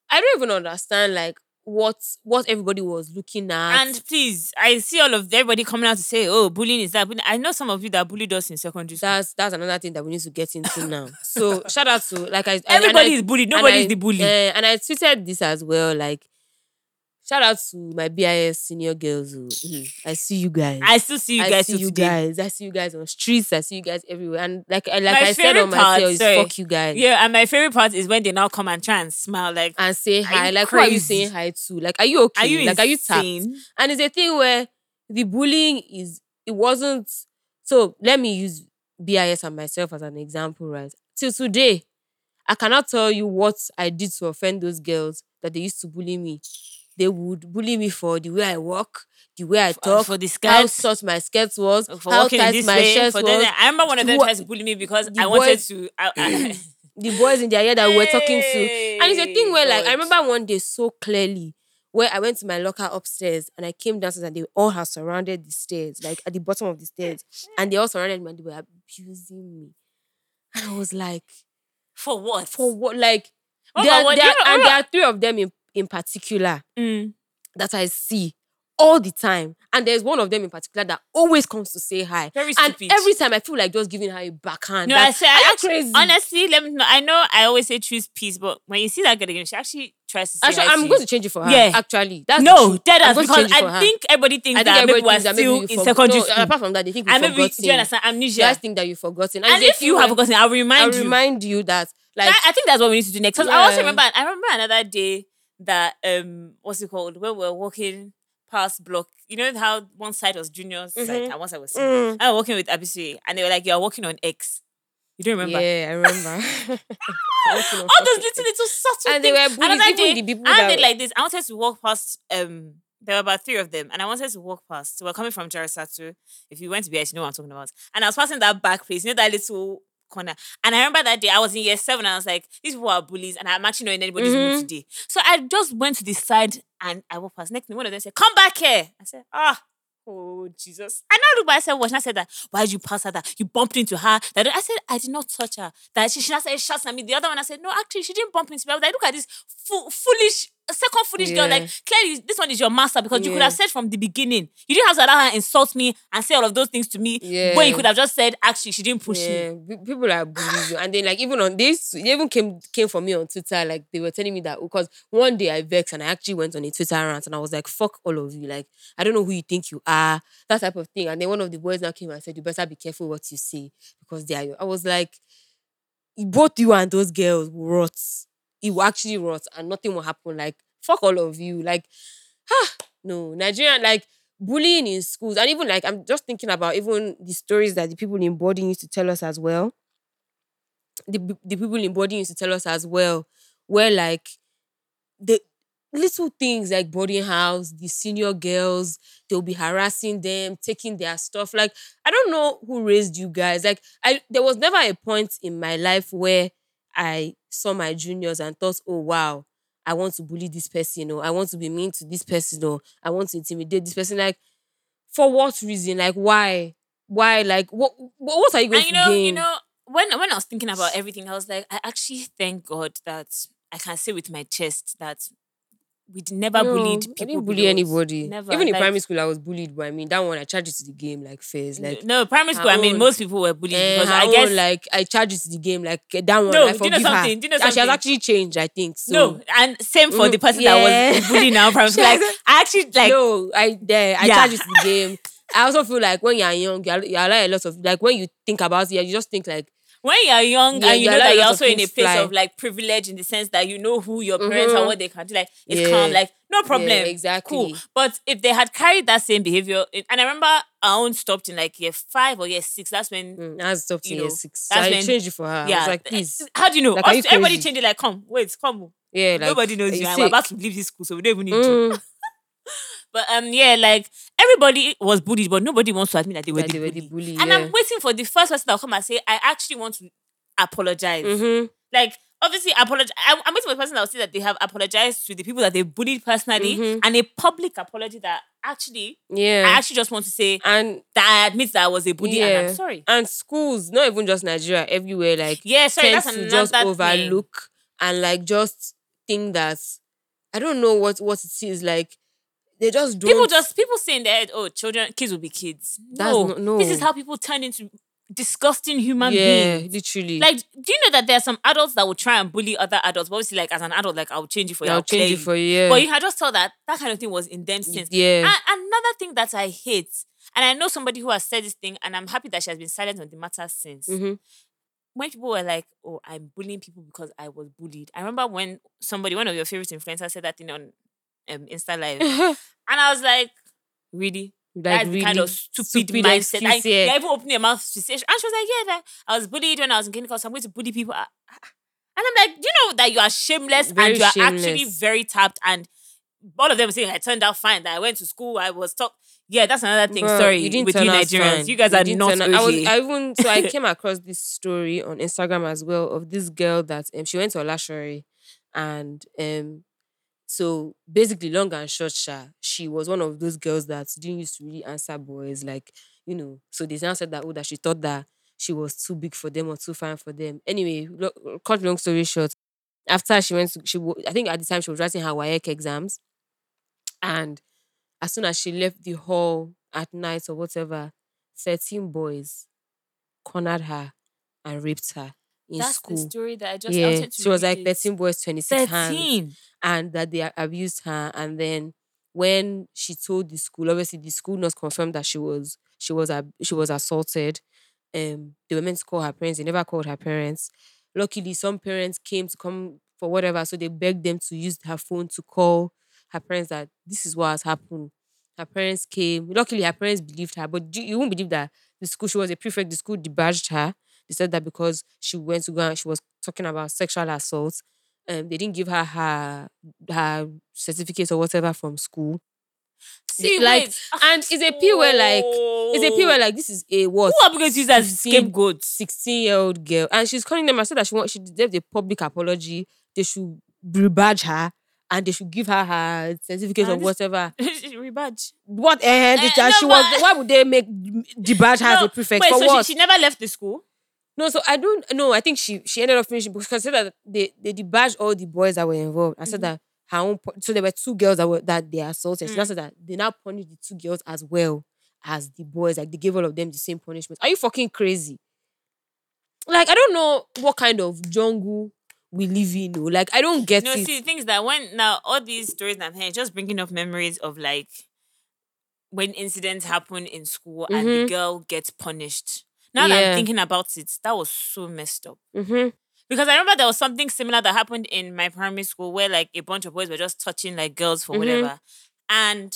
I don't even understand like what what everybody was looking at. And please, I see all of everybody coming out to say, "Oh, bullying is that." I know some of you that bullied us in secondary school. that's that's another thing that we need to get into now. So shout out to like I Everybody I, is bullied. Nobody I- is the bully. eh, and I tweeted this as well. Like shout out to my BIS senior girls. Who, mhm, I see you guys. I still see you I guys see you today. guys. I see you guys on streets. I see you guys everywhere. And like I- like My I said on my sorry. fuck you guys. Yeah, and my favorite part is when they now come and try and smile. Like, And say hi. Like who are you crazy? saying hi to? Like are you okay? are you like are you tapped? And it's a thing where the bullying is it wasn't so let me use BIS and myself as an example, right? Till today, I cannot tell you what I did to offend those girls that they used to bully me. They would bully me for the way I walk, the way I uh, talk, for the how skirt, short my skirt was, for how tight my way. shirt was. I remember one of them tried to bully me because I wanted boys- to. I, I, *clears throat* the boys in their ear that we were talking to. And it's a thing where, like, I remember one day so clearly where I went to my locker upstairs and I came downstairs and they all have surrounded the stairs, like at the bottom of the stairs. And they all surrounded me and they were abusing me. And I was like, for what? for what? Like, What there, there you are- know- and there are three of them in, in particular Mm. that I see all the time. And there's one of them in particular that always comes to say hi. Very And stupid. every time I feel like just giving her a backhand. No, I say are I actually, crazy? honestly, let me know. I know I always say choose peace, but when you see that girl again, she actually tries to say Actually, I'm to going to change it for her. Yeah. Actually, that's No, truth. dead I'm ass going to because change it for I think everybody thinks I think that maybe everybody we're thinks that still maybe in you forgot- secondary no, school. Apart from that, they think we've and maybe do you understand amnesia? guys think that you've forgotten. and it's a if you have forgotten, I'll remind I'll you. remind you that, like, I, I think that's what we need to do next. 'Cause I also remember, I remember another day that um, what's it called? Where we were walking past block. You know how one side was junior's side Mhm. and one side was senior. mm, I was walking with Abisui, and they were like, "You're walking on X." You don't remember? yeah, I remember. *laughs* *laughs* All those little little subtle and they things. were bullies. Another day, the people I did like this. I wanted to walk past. Um, there were about three of them, and I wanted to walk past. So we're coming from Jarasatu. If you went to BS, you know what I'm talking about. And I was passing that back place. You know that little corner. And I remember that day I was in year seven and I was like, these people are bullies and I'm actually not in anybody's Mhm. mood today. So I just went to the side and I walked past. Next thing, one of them said, Come back here. I said, Ah. Oh Jesus! I now look. I said, "What?" And I said that. Why did you pass her? That you bumped into her. That I said I did not touch her. That she, she now said shots at me. The other one I said no. Actually, she didn't bump into me. I was like, look at this fo- foolish second foolish girl. Like clearly, this one is your master because you could have said from the beginning. You didn't have to allow her insult me and say all of those things to me. Yeah. When you could have just said, actually, she didn't push yeah, me. people are bullies, you. and then like even on this, they even came came for me on Twitter. Like they were telling me that oh, because one day I vexed and I actually went on a Twitter rant and I was like, "Fuck all of you!" Like I don't know who you think you are, that type of thing. And then one of the boys now came and said, "You better be careful what you say because they are." I was like, "Both you and those girls will rot. It will actually rot, and nothing will happen. Like fuck all of you. Like, ah, no, Nigerian like." bullying in schools and even like i'm just thinking about even the stories that the people in boarding used to tell us as well the, the people in boarding used to tell us as well where like the little things like boarding house the senior girls they'll be harassing them taking their stuff like i don't know who raised you guys like i there was never a point in my life where i saw my juniors and thought oh wow I want to bully this person or I want to be mean to this person or I want to intimidate this person. Like, for what reason? Like, why? Why? Like, what? What, are you going And you to know, gain? you know, when when I was thinking about everything, I was like, I actually thank God that I can say with my chest that we never No, bullied I didn't bully anybody. Never. Even in Like, primary school, I was bullied. But I mean, that one I charged it to the game like fairs. Like, no, primary school. her I mean, most people were bullied eh, because I own, guess like I charged it to the game. Like eh, that one, No, I do you know forgive her. something? You know And she has actually changed. I think so. no, and same for the Mm, person that was yeah. bullying now. Primary *laughs* school. Like, I actually like no, I there. I Yeah. charge it to the game. I also feel like when you're young, you are, you are like a lot of like when you think about it, you just think like when you're young Yeah, and you know that you're also in a place fly. of like privilege in the sense that you know who your parents are, Mhm. what they can do. Like it's Yeah. calm, like no problem. exactly. Cool. But if they had carried that same behavior, and I remember our own stopped in like year five or year six. That's when Mm, I stopped in year six. That's I when- changed it for her. I yeah. was like, please. How do you know? Like, are you everybody changed it like, come, wait, come. Yeah, like Nobody knows you. you and We're about to leave this school, so we don't even need. Mm, But um, yeah, like everybody was bullied, but nobody wants to admit that they were, that the, they were bully. the bully. And yeah. I'm waiting for the first person that will come and say, I actually want to apologize. Mhm. Like, obviously, apologize. I'm I'm waiting for the person that will say that they have apologized to the people that they bullied personally Mhm. and a public apology that actually, Yeah. I actually just want to say and that I admit that I was a bully and I'm sorry. and schools, not even just Nigeria, everywhere, like Yeah, sorry, tends that's to just thing. overlook and like just think that I don't know what what it is like. They just don't. People just people say in their head, oh, children, kids will be kids. That's no, not- this is how people turn into disgusting human yeah, beings. literally. Like, do you know that there are some adults that will try and bully other adults? But obviously, like as an adult, like I'll change it for you. I'll I'll change it for you. Yeah. But you had just thought that that kind of thing was in them since. yeah. And another thing that I hate, and I know somebody who has said this thing, and I'm happy that she has been silent on the matter since. Mhm. When people were like, "Oh, I'm bullying people because I was bullied," I remember when somebody, one of your favorite influencers, said that thing on um, Insta Live, *laughs* and I was like, "Really? like That's really the kind of stupid, stupid mindset. Like, excuse, yeah. You're even opening your mouth to say, and she was like, "Yeah, that I was bullied when I was in clinical, so I'm going to bully people." I- I- And I'm like, you know that you are shameless Very and you are actually very tapped?" And all of them were saying, "I turned out fine. That I went to school. I was taught. Yeah, that's another thing. Bruh, Sorry, you didn't with you Nigerians, fine. you guys You are not out- I was. I even so I *laughs* came across this story on Instagram as well of this girl that um, she went to Olashore, and um, so basically, long and short, sha, she was one of those girls that didn't used to really answer boys, like you know. So they now said that oh, that she thought that she was too big for them or too fine for them. Anyway, cut long story short, after she went to she, I think at the time she was writing her WAEC exams, and as soon as she left the hall at night or whatever, 13 boys cornered her and raped her in that's school. the story that I just. Yeah, wanted to she was like it. 13 boys, 26 hands, Thirteen. and that they abused her. And then when she told the school, obviously the school not confirmed that she was she was she was assaulted. Um, they were meant to call her parents. They never called her parents. Luckily, some parents came to come for whatever, so they begged them to use her phone to call her parents that this is what has happened. Her parents came. Luckily, her parents believed her, but you, you won't believe that the school she was a prefect. The school debadged her. They said that because she went to go and she was talking about sexual assault, um, they didn't give her her her certificate or whatever from school. See, like, wait. *laughs* and it's a P where like it's a P where like this is a what Who are we going to use as 15 scapegoats? 16 year old girl and she's calling them. I said that she wants she deserves a public apology. They should rebadge her and they should give her her certificate And this- whatever. *laughs* Rebadge. What Eh, that she no, was why would they make *laughs* debadge her as a prefect Wait, for so what? She, she never left the school? No, so I don't know. I think she she ended up finishing because I said that they they debadged all the boys that were involved. I said Mhm. that her own so there were two girls that were that they assaulted. She now Mm. said that they now punished the two girls as well as the boys. Like they gave all of them the same punishment. Are you fucking crazy? Like I don't know what kind of jungle we live in. oh. Like I don't get No, it. see, the thing is that when now all these stories that I'm hearing, just bringing up memories of like when incidents happen in school and the Mhm. girl gets punished. Now that I'm thinking about it, that was so messed up. Mhm. Because I remember there was something similar that happened in my primary school where like a bunch of boys were just touching like girls for Mhm. whatever. And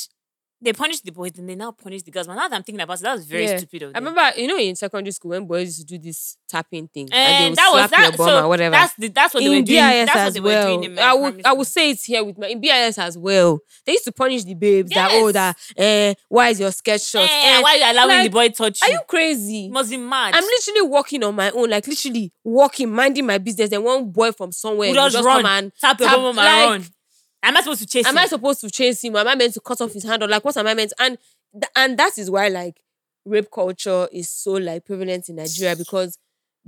they punished the boys and they now punish the girls. But now that I'm thinking about it, that was very Yeah. stupid of them. I remember, you know, in secondary school when boys used to do this tapping thing and, they and would that was that. So or whatever. that's the, that's what they were in doing. BIS That's what they were doing in my I would I would say it here with my in BIS as well. They used to punish the babes that oh that eh why is your skirt short? Eh, Eh, why are you allowing the like, boy touch are you? you crazy? must be mad. I'm literally walking on my own, like literally walking, minding my business. Then one boy from somewhere just just run. come and tap tap- and like, run. Am I supposed to chase am him? I supposed to chase him? Am I meant to cut off his hand? Or like what am I meant? And th- and that is why like rape culture is so like prevalent in Nigeria because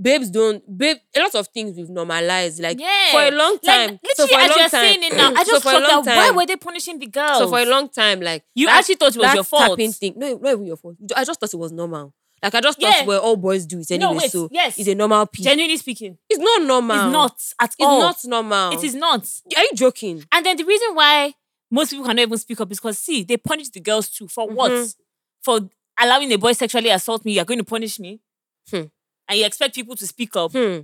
babes don't babe a lot of things we've normalized like yeah. for a long time. Like, so literally, for a as long you're time, saying it now, *clears throat* I so just for a thought long that why time- were they punishing the girls? So for a long time, like You actually thought it was that your fault. tapping thing. No, not even your fault. I just thought it was normal. Like I just Yeah. thought where all boys do it anyway. no, wait, so yes. it's a normal P. Genuinely speaking, it's not normal. it's not at It's all. not normal. It is not. Are you joking? And then the reason why most people cannot even speak up is because see, they punish the girls too. For what? Mhm. For allowing a boy sexually assault me, you're going to punish me. Hmm. And you expect people to speak up. Hmm.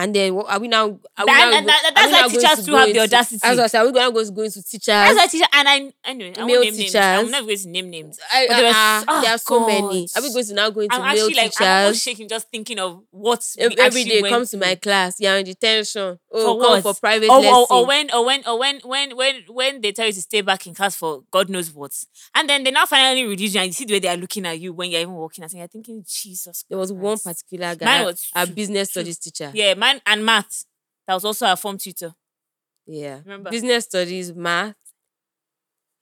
And then what, are we now? Are we now go- that- that's why now going teachers go have the audacity. As I said, are we going to go, into teachers? That's why teacher and I anyway, I Male name names. I'm not going to name names. I, But there was- uh, oh, there are so many. Are we going to now go into I'm male actually like I'm shaking just thinking of what Every day went comes to my class. You're in detention. Oh, For come what? for private or, lesson. or, or when or when or when when when when they tell you to stay back in class for God knows what, and then they now finally release you and you see the way they are looking at you when you're even walking and "You're thinking, Jesus." There was one particular guy, was a business studies teacher. Yeah, man, and math. That was also a form tutor. Yeah. Remember? Business studies, math.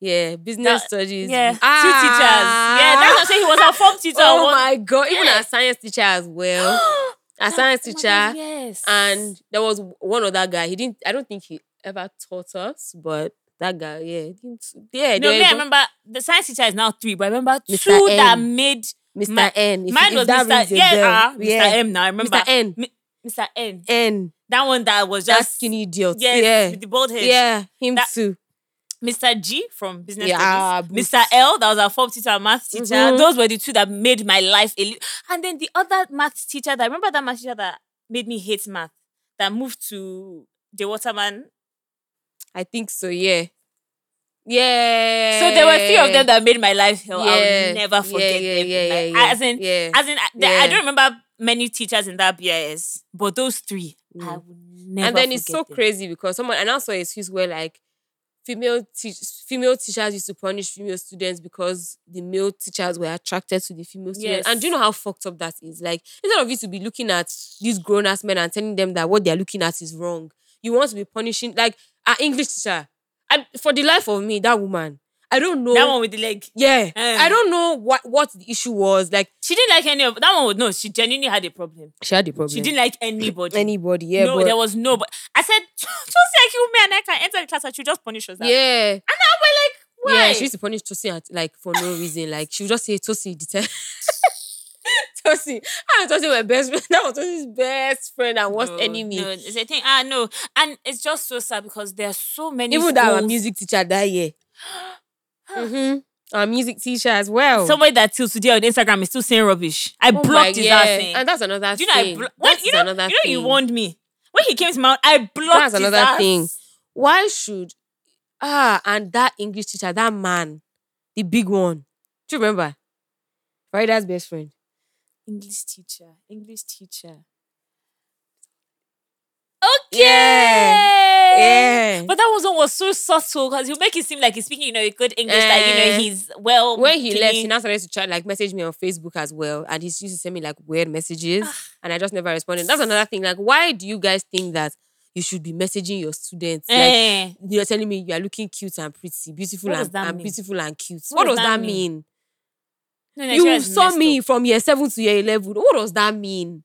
Yeah, business That- studies. Yeah, two Ah! teachers. Yeah, that's what I'm saying. He was a form tutor. Oh One- my god! Even Yeah. a science teacher as well. *gasps* A science Oh teacher, God, yes. and there was one other guy. He didn't. I don't think he ever taught us, but that guy, yeah, didn't, yeah. no, me, I remember the science teacher is now three, but I remember Mr. two that made Mr. N. If, mine if was Mr. Yeah, bell. ah, Mr. yeah. M. Now I remember Mr. N. Mi- Mr. N. N. That one that was That just skinny idiot. Yes, yeah. with the bald head. Yeah, him That- too. Mr. G from business Yeah, studies. Mr. L, that was our form teacher, and math teacher. Mhm. Those were the two that made my life a li- And then the other math teacher that remember that math teacher that made me hate math, that moved to the Waterman. I think so. Yeah. Yeah. So there were a few of them that made my life hell. Yeah, I'll never forget yeah, them. yeah, Like, yeah, As in, yeah. as in, I, I Yeah. don't remember many teachers in that BIS, but those three, I Mm. will never. and then it's so them. crazy because someone and also excuse where like female teach, female teachers used to punish female students because the male teachers were attracted to the female students. And do you know how fucked up that is? Like instead of you to be looking at these grown ass men and telling them that what they're looking at is wrong, you want to be punishing like our English teacher. And for the life of me, that woman, I don't know. That one with the leg. yeah, Eh. I don't know what what the issue was. Like She didn't like any of that one. Was, no, she genuinely had a problem. she had the problem. She didn't like anybody. *clears throat* anybody. Yeah, no, but there was nobody. I said, *laughs* just like you, me and I can enter the class and she just punish us. yeah. And now we're like, why? Yeah, she used to punish Tosi at, like for no reason. Like she would just say Tosi deter. *laughs* Tosi, and Tosi were best friend. *laughs* That was Tosi's best friend and worst no, enemy. No, it's a thing. Ah, no, and it's just so sad because there are so many. Even that our music teacher that year. *gasps* *gasps* mm-hmm. Our music teacher as well. Somebody that till today on Instagram is still saying rubbish. I Oh blocked his yeah. ass. And that's another Do you know, I blo- when, you know, you know, thing. you warned me when he came to my. I blocked. That's his another ass. thing. Why should ah and that English teacher, that man, the big one. Do you remember? Farida's best friend. English teacher. English teacher. Yeah. Yeah. But that was one was so subtle because he'll make it seem like he's speaking, you know, good English, like you know, Eh. he's well. when he left, he now started to try like message me on Facebook as well, and he used to send me like weird messages, Ah. and I just never responded. That's another thing. Like, why do you guys think that you should be messaging your students? Like, Eh. you're telling me you are looking cute and pretty, beautiful and, and beautiful and cute. What What, does does that mean? mean? No, Nigeria You saw me up. from year seven to year eleven. What does that mean?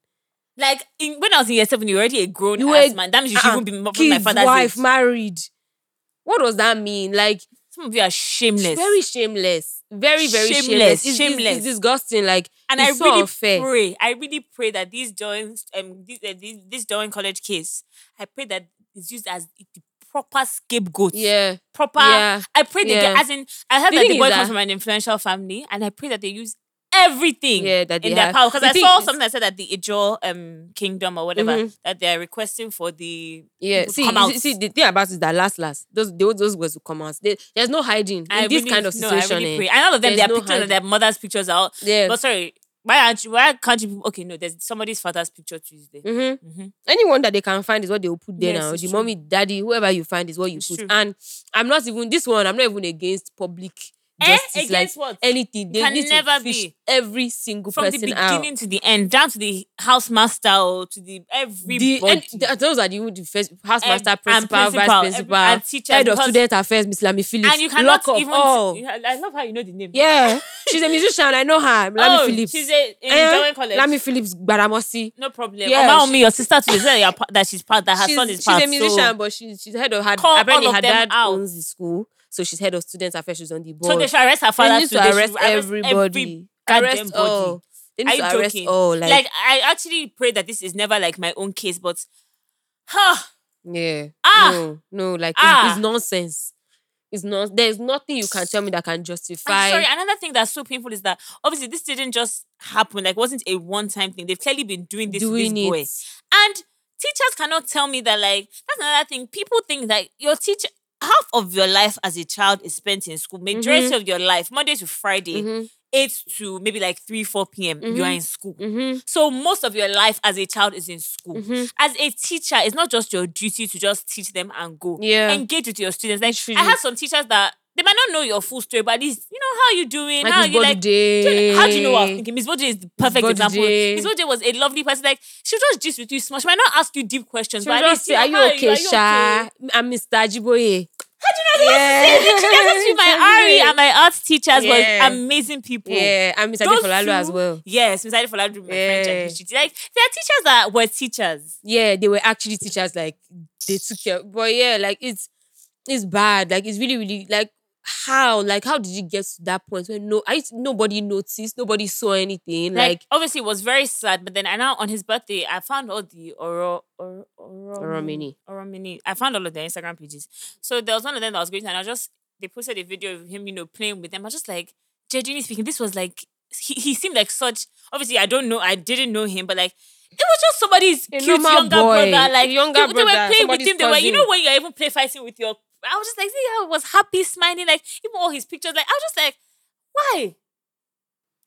Like in, when I was in year seven, you were already a grown You ass man. That means you should Uh-uh. even be Kids, my father's wife, age. married. What does that mean? Like Some of you are shameless. very shameless, very very shameless. Shameless, It's, it's- shameless. it's disgusting. Like and it's I so really unfair. pray, I really pray that these joints, um, this, uh, this, this Dowen College case, I pray that it's used as the proper scapegoat. Yeah, Proper. yeah. I pray they Yeah. get, as in, I heard The that the boy comes from an influential family, and I pray that they use everything Yeah, that they in their have. power. Because I saw something that said that the Ijo um, kingdom or whatever, Mhm. that they're requesting for the Yeah, see, come out. see, see, the thing about it is that last, last, those those, those words will come out. They- there's no hiding in I this really- kind of no, situation. I really eh. pray. And all of them, their no pictures and their mother's pictures are out. Yeah. But sorry, why aren't you, why can't you? Okay, no, there's somebody's father's picture Tuesday. Mhm. Mm-hmm. Anyone that they can find is what they will put there Yes, now. The true. mommy, daddy, whoever you find is what you It's put. true. And I'm not even this one. I'm not even against public Eh? justice. like Against what? anything, they Can need never to fish be. every single From the beginning out. to the end, down to the housemaster or to the everybody. The, and th- those are the, the first housemaster, And- principal, and vice principal, principal, every- and teacher, head of student affairs, Miss Lamy Phillips. and you cannot lock even. all. I love how you know the name. Yeah, *laughs* she's a musician. I know her. Lamy oh, Phillips. she's a in Eh, College. Lamy Phillips Baramosi. no problem. Yeah, Yeah, she- me, your sister to say that, she's part that her she's, son is she's part. a musician, so, but she's she's head of her. Call Apparently, her dad out. owns the school, so she's head of students affairs. She's on the board. so they should arrest her They father. need to They arrest everybody. every goddamn arrest all. They need Are to arrest joking? all. Like, Like, I actually pray that this is never like my own case, but huh, yeah, Ah! no, no, like Ah! it's, it's nonsense. It's not. There's nothing you can tell me that can justify. I'm sorry. Another thing that's so painful is that obviously this didn't just happen. Like, it wasn't a one-time thing. They've clearly been doing this doing this boy. it. And teachers cannot tell me that, like, that's another thing. People think that your teacher, half of your life as a child is spent in school. Majority of your life, Monday to Friday, Mhm. 8 to maybe like 3, 4 p.m., you are Mhm. in school. Mhm. So most of your life as a child is in school. Mhm. As a teacher, it's not just your duty to just teach them and go. Yeah. Engage with your students. Like. I have some teachers that they might not know your full story, but at least you know how you doing, Like how Miss you like Bode. how do you know what I was thinking? Miss Boje is the perfect Bode. example. Miss Boje was a lovely person. Like she'll just gist with you small. She might not ask you deep questions, She but at just least say, "Are you "Hi, okay, are you Sha? I'm Mr. Ajiboye." How do you know Yeah. that's what my *laughs* Ari and my art teachers Yeah. were amazing people. Yeah, and Mr. Those Adefolalu as well. Yes, Miss Foladu, my French Yeah. history. Like there are teachers that were teachers. Yeah, they were actually teachers. Like they took care. But yeah, like it's it's bad. Like it's really, really like how like how did you get to that point where no I nobody noticed, nobody saw anything. Like, Like, obviously it was very sad, but then I now on his birthday I found all the Oro Oro Oro Oromoni. Oromoni. I found all of their Instagram pages. So there was one of them that was going to, and I just they posted a video of him, you know, playing with them. I was just like, genuinely speaking, this was like he, he seemed like such. Obviously, I don't know, I didn't know him, but like it was just somebody's A cute younger boy, brother. Like younger they, they were playing with him. They were, you know, when you're even play fighting with your. I was just like, see I was happy, smiling, like even all his pictures. Like I was just like, why?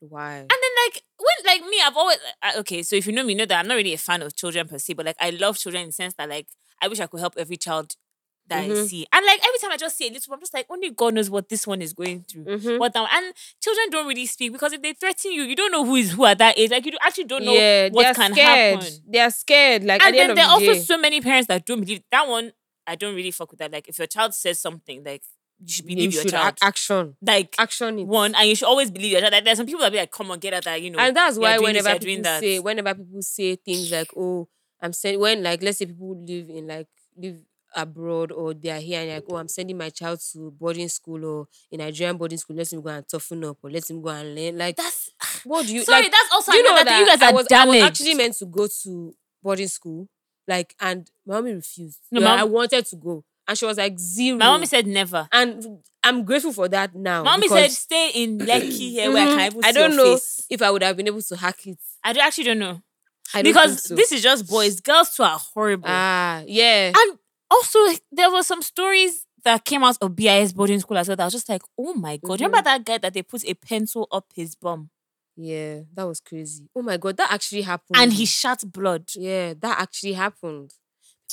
why? And then like when like me, I've always I, okay. So if you know me, you know that I'm not really a fan of children per se, but like I love children in the sense that like I wish I could help every child that I Mhm. see. And like every time I just see a little, I'm just like only God knows what this one is going through. Mhm. What now? And children don't really speak because if they threaten you, you don't know who is who at that age. Like you actually don't know yeah, what can scared. happen. They're scared. Like at And the then there are the also so many parents that don't believe that one. I don't really fuck with that. Like if your child says something, like you should you believe your should child. ac- action, like action it. one, and you should always believe your child. Like, there's some people that be like, "Come on, get out that," you know. and that's why doing this, whenever people that. say whenever people say things like oh i'm sending when like let's say people live in like live abroad or they are here and like oh i'm sending my child to boarding school or in nigerian boarding school let him go and toughen up or let him go and learn like that's what do you *sighs* sorry. like that's also you know another that. You guys I are was, I was actually meant to go to boarding school like and my mommy refused No, Like, mom- i wanted to go and she was like zero My mommy said never. and i'm grateful for that now My Mommy said stay in *clears throat* Lekki here where I Mhm. can I don't know face. if i would have been able to hack it I do- actually don't know I don't because think so. this is just boys. Girls too are horrible. ah yeah and also, there were some stories that came out of BIS boarding school as well. That I was just like, oh my god! Mm-hmm. Remember that guy that they put a pencil up his bum Yeah, that was crazy. Oh my god, that actually happened. and he shot blood. yeah, that actually happened.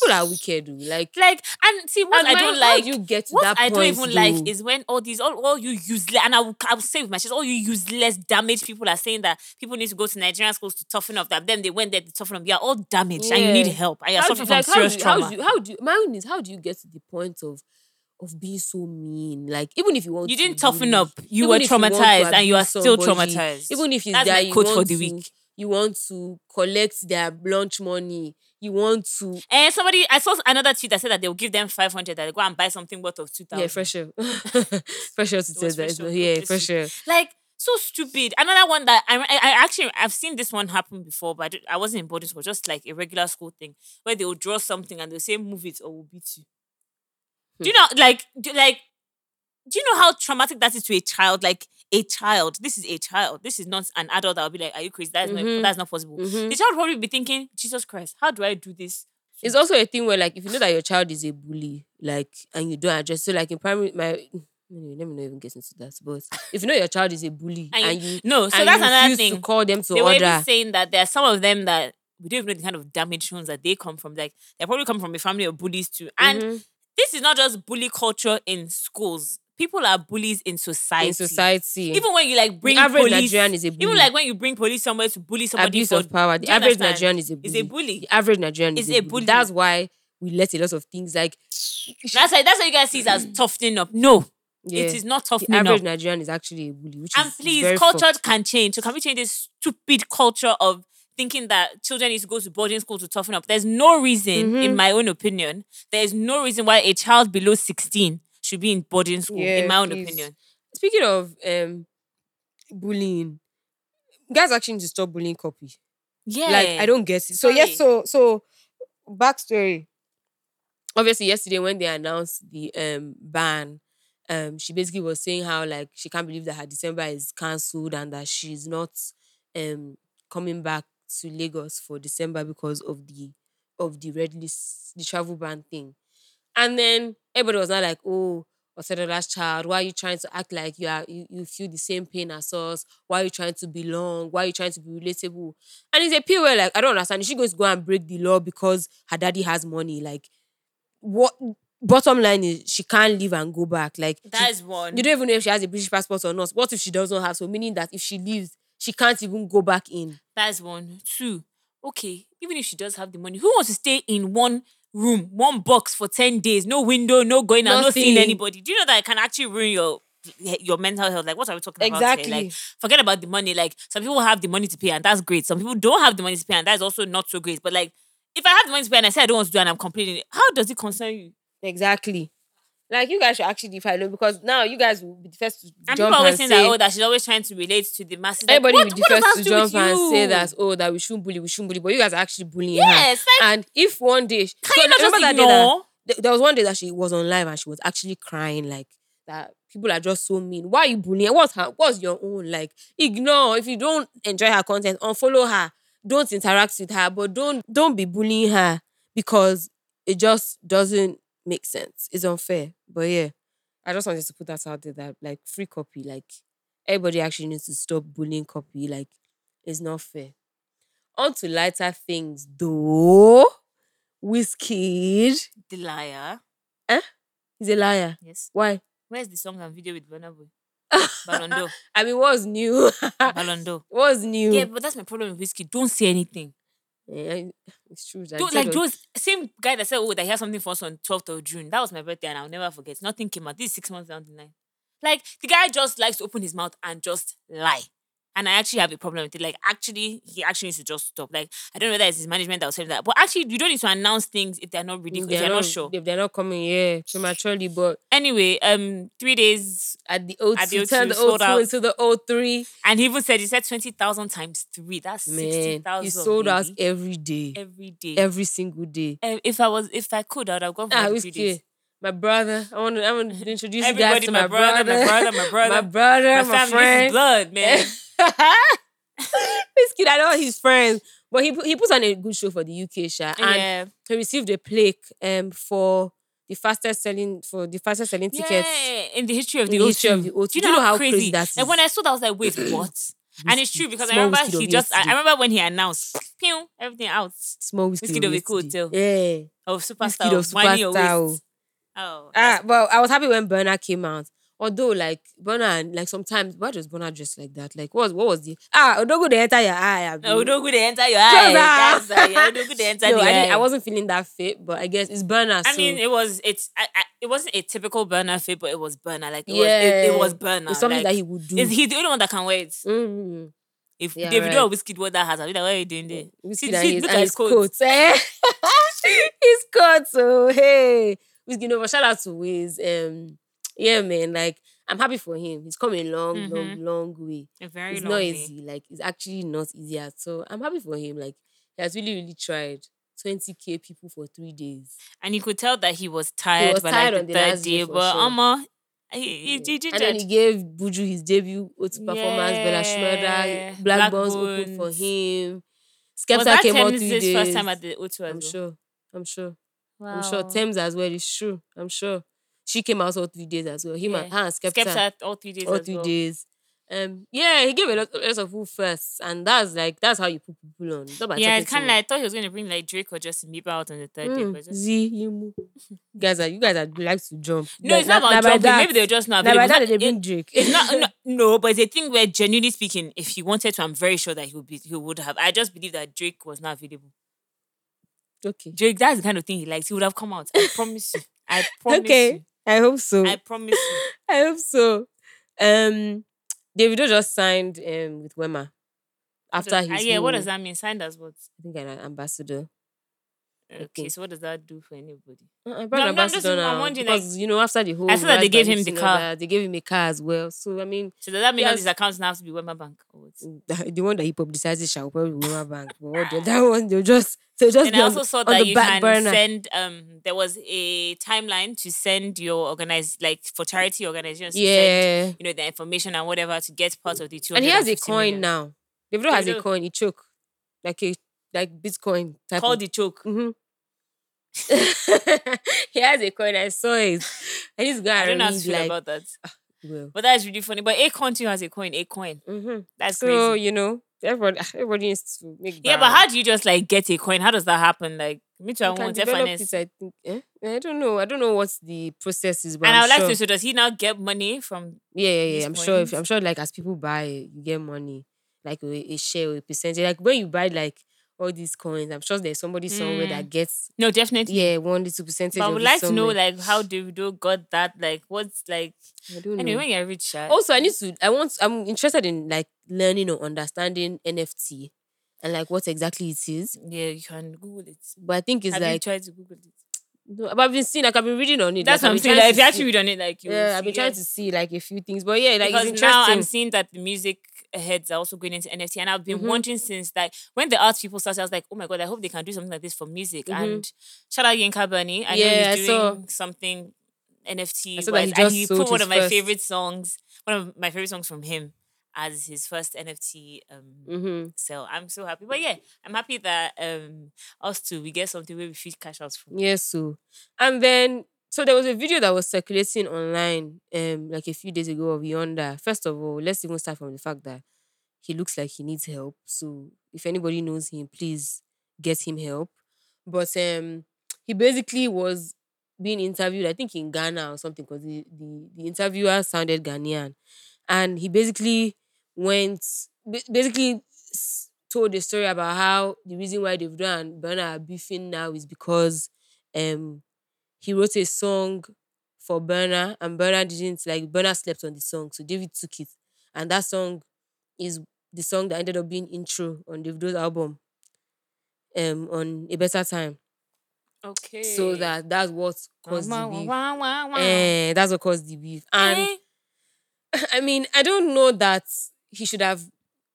People are wicked. oh, Like, Like and see what and I don't like. you get to what that I don't point, even like is when all these all, all you useless and I will, I will say with my chest, all you useless damaged people are saying that people need to go to Nigerian schools to toughen up. That then they went there to toughen up. You're all damaged and you need help. How do, suffering like, from how serious do, how trauma. do, you- how do you, my own is how do you get to the point of of being so mean? Like, even if you want you didn't toughen up. You were if you traumatized and you are still somebody, traumatized. Even if it's That's that my you quote for the to, week. you want to collect their lunch money. You want to And somebody, I saw another tweet that said that they'll give them 500 that they go and buy something worth of 2000 yeah, fresher, *laughs* *laughs* fresher to say that. Yeah, you. fresher. Like, so stupid. Another one that I, I, actually, I've seen this one happen before, but I wasn't in boarding school, just like a regular school thing where they will draw something and they'll say, move it or we'll beat you. Do you know, like, do, like, do you know how traumatic that is to a child? Like, a child. This is a child. This is not an adult that will be like, are you crazy? That's, Mhm. not, that's not possible. Mhm. The child will probably be thinking, Jesus Christ, how do I do this? It's also a thing where, like, if you know that your child is a bully, like, and you don't address, so, like, in primary, my, let me not even get into that. But if you know your child is a bully And and, you- No, so that's you another thing. to call them to order they were saying that there are some of them that we don't even know the kind of damage homes that they come from. Like they probably come from a family of bullies too. And Mhm. This is not just bully culture in schools. People are bullies in society. in society, Even when you like bring the average police, Nigerian is a bully. even like when you bring police somewhere to bully somebody abuse for of power. The average understand? Nigerian is a bully. is a bully. The average Nigerian Is is a bully. bully. That's why we let a lot of things like That's why that's why you guys see it as *clears throat* toughening up. No, yeah. it is not the average up. Nigerian is actually a bully, which And is please, culture fucked. can change. So can we change this stupid culture of thinking that children need to go to boarding school to toughen up? There's no reason, in Mhm. my own opinion, there is no reason why a child below 16 should be in boarding school, Yeah, in my own please. opinion. Speaking of um bullying, guys actually need to stop bullying Cuppy. Yeah. Like I don't get it. So yes, so so backstory. Obviously, yesterday when they announced the um ban, um, she basically was saying how like she can't believe that her December is cancelled and that she's not um coming back to Lagos for December because of the of the red list, the travel ban thing. And then everybody was not like, oh, Otedola's child, why are you trying to act like you are you, you feel the same pain as us? Why are you trying to belong? Why are you trying to be relatable? And it's a pure where like I don't understand. Is she going to go and break the law because her daddy has money? Like what bottom line is she can't leave and go back. Like she- That is one. you don't even know if she has a British passport or not. What if she doesn't have? So meaning that if she leaves, she can't even go back in. That's one. Two. Okay, even if she does have the money, who wants to stay in one room, one box for 10 days, no window, no going out, no seeing anybody? Do you know that it can actually ruin your your mental health? Like, what are we talking about Exactly. here? Like, forget about the money. Like, some people have the money to pay, and that's great. Some people don't have the money to pay, and that's also not so great. But like, if I have the money to pay and I say I don't want to do it and I'm complaining, how does it concern you? Exactly. Like you guys should actually out because now you guys will be the first to And jump people always saying say, that, oh, that she's always trying to relate to the masses. Everybody what, will be the first to jump and say that oh that we shouldn't bully, we shouldn't bully, but you guys are actually bullying Yes, her. like, And if one day, can you not just remember that ignore? there was one day that she was on live and she was actually crying like that people are just so mean. Why are you bullying? What's her what's your own? Like ignore. If you don't enjoy her content, unfollow her. Don't interact with her, but don't don't be bullying her because it just doesn't make sense. It's unfair. But yeah, I just wanted to put that out there that like free Cuppy, like everybody actually needs to stop bullying Cuppy. Like it's not fair. On to lighter things though. Whiskey. The liar. Eh? He's a liar. Yes. Why? Where's the song and video with Burna *laughs* Balondo. I mean, what's new? *laughs* Balondo. what's new? Yeah, but that's my problem with whiskey. Don't say anything. Yeah, it's true. I like those same guy that said, "Oh, that he something for us on 12th of June." That was my birthday, and I'll never forget. Nothing came out. This is six months down the line. Like the guy just likes to open his mouth and just lie. And I actually have a problem with it. Like, actually, he actually needs to just stop. Like, I don't know whether it's his management that was saying that. But actually, you don't need to announce things if they're not ridiculous. If They're you're not sure. If they're not coming, yeah, prematurely. But Anyway, um, three days, at the O2, At the turn O2, the sold O2 out. into the O3. and he even said he said twenty thousand times three. That's sixty thousand. he sold out every day, every day. every single day. Eh, if I was, if I could, I would have gone for Ah, three days. My brother, I want to, I want to *laughs* introduce you guys to my my, brother, my brother, *laughs* my brother, my brother, My my, friend. blood, man. *laughs* *laughs* Whiskey, I know his friends, but he he puts on a good show for the UK, sha, and yeah. he received a plaque um for the fastest selling for the fastest selling tickets. Yeah, in the history of the, the history O2. of the O2. Do you know, how, crazy? that is? And when I saw that, I was like, wait, what? and it's true because I remember he just, I, I remember when he announced, pew, everything out. Small whiskey Wizkid of a yesterday. hotel. Yeah. Of superstar, of superstar. Oh, Ah, well, I was happy when Burna came out. Although, like and like sometimes, why does Burna dress like that? Like, what was what was the ah? Odogo they enter your eye. don't go to enter your eye. That's yeah, don't go to enter no, the I. I wasn't feeling that fit, but I guess it's Burna. I so mean, it was it's I, I, it wasn't a typical Burna fit, but it was Burna. Like it was it, it was Yeah. Burna. it's something like, that he would do. is he the only one that can wear it? Mm. If Yeah, David right. or Whiskey wear that hat, I'll be like, what are you doing there? Whiskey See- see, look at his coat. coat. eh? *laughs* his coat. So hey, Whiskey, no, but shout out to Wiz. Um, yeah, man. Like I'm happy for him. He's come a long, long, mm-hmm. long way. A very it's long not way. easy. Like it's actually not easy at all. I'm happy for him. Like he has really, really tried. 20k people for three days. And you could tell that he was tired he was by tired like on the the third day. But sure. Amma, he, he, he did and then he gave Buju his debut O2 performance. Bella Yeah. Shmurda, Blaqbonez opened for him. Was Skepta that came out three Tems' days. first time at the O2 as I'm well? sure. I'm sure. Wow. I'm sure. Tems as well. It's true. I'm sure. She came out all three days as well. Him and Yeah. her and Skepta, Skepta all three days all three well. days. Um, yeah, he gave a lot, a lot of food first, and that's like that's how you put people on. Yeah, it's kind of like I thought he was going to bring like Drake or Justin Bieber out on the third day. Mm, But just... Z, you guys are you guys are like to jump. *laughs* No, it's not about jumping. that- Maybe they're just not na by available. that they bring Drake. It's not no, *laughs* no, but it's a thing where genuinely speaking, if he wanted to, I'm very sure that he would be he would have. I just believe that Drake was not available. okay. Drake, that's the kind of thing he likes. He would have come out. I promise you. I *laughs* promise Okay. you. I hope so. I promise you. *laughs* I hope so. Um, Davido just signed um with Wema after Ah, his yeah, what does that mean? Signed as what? I think an ambassador. Okay, Okay. so what does that do for anybody? Uh, I'm just- I'm wondering, like- because you know after the whole. I saw that they gave him the car. that, They gave him a car as well. So I mean, So does that mean Yes. these accounts now have to be Wema Bank? Or what? *laughs* the one that he publicizes shall probably be Wema Bank, but what the other one they'll just they'll just And be I on, saw that the you back can burner. send um there was a timeline to send your organize like for charity organizations to send, yeah, you know the information and whatever to get part of the two. and he has a coin now. Davido has a coin. He choke like a like Bitcoin type. called of, the choke. hmm *laughs* he has a coin. I saw it. Need to go I and don't know how to feel like. about that. well. But that's really funny. But a coin too has a coin. A coin. hmm That's So crazy. you know, everybody, everybody needs to make. Yeah, but how do you just like get a coin? How does that happen? Like me too. I want develop finance. it, I think. Eh? I don't know. I don't know what the process is, but And I'm I would like sure. to. So does he now get money from? Yeah, yeah, yeah. I'm sure. If. I'm sure. Like as people buy, you get money, like a, a share a percentage. Like when you buy like all these coins, I'm sure there's somebody somewhere that mm. gets No, definitely. yeah one little percentage. But I would like to know like how Davido got that. Like what's like I don't know. anyway when you're rich. also, I need to. I want. I'm interested in like learning or understanding NFT and like what exactly it is. Yeah, you can Google it. But I think it's Have you like. tried to Google it? No, but I've been seeing like I've been reading on it. That's like, what I'm saying. Like, if you actually read on it, like you yeah, I've been trying to see like a few things, but yeah, like because it's now. I'm seeing that the music heads are also going into NFT, and I've been Mhm. wondering since like when the art people started, I was like, oh my god, I hope they can do something like this for music. Mhm. And shout out Yinka Bunny, I Yeah, know he's doing something NFT, that he wise, and he put one of my first. favorite songs, one of my favorite songs from him as his first NFT um hmm sell. I'm so happy, but yeah, I'm happy that um us too we get something where we feed cash out from. Yes, so and then so there was a video that was circulating online um like a few days ago of Yonda. First of all, let's even start from the fact that he looks like he needs help. So if anybody knows him, please get him help. But um he basically was being interviewed, I think in Ghana or something, because the, the the interviewer sounded Ghanaian. And he basically went basically told a story about how the reason why and Burna are beefing now is because um he wrote a song for Burna and Burna didn't like Burna slept on the song, so David took it, and that song is the song that ended up being intro on Davido's album. Um, on a better time, Okay. so that that's what caused the Wah, beef. wah, wah, wah. Eh, that's what caused the beef, and Eh, *laughs* I mean, I don't know that he should have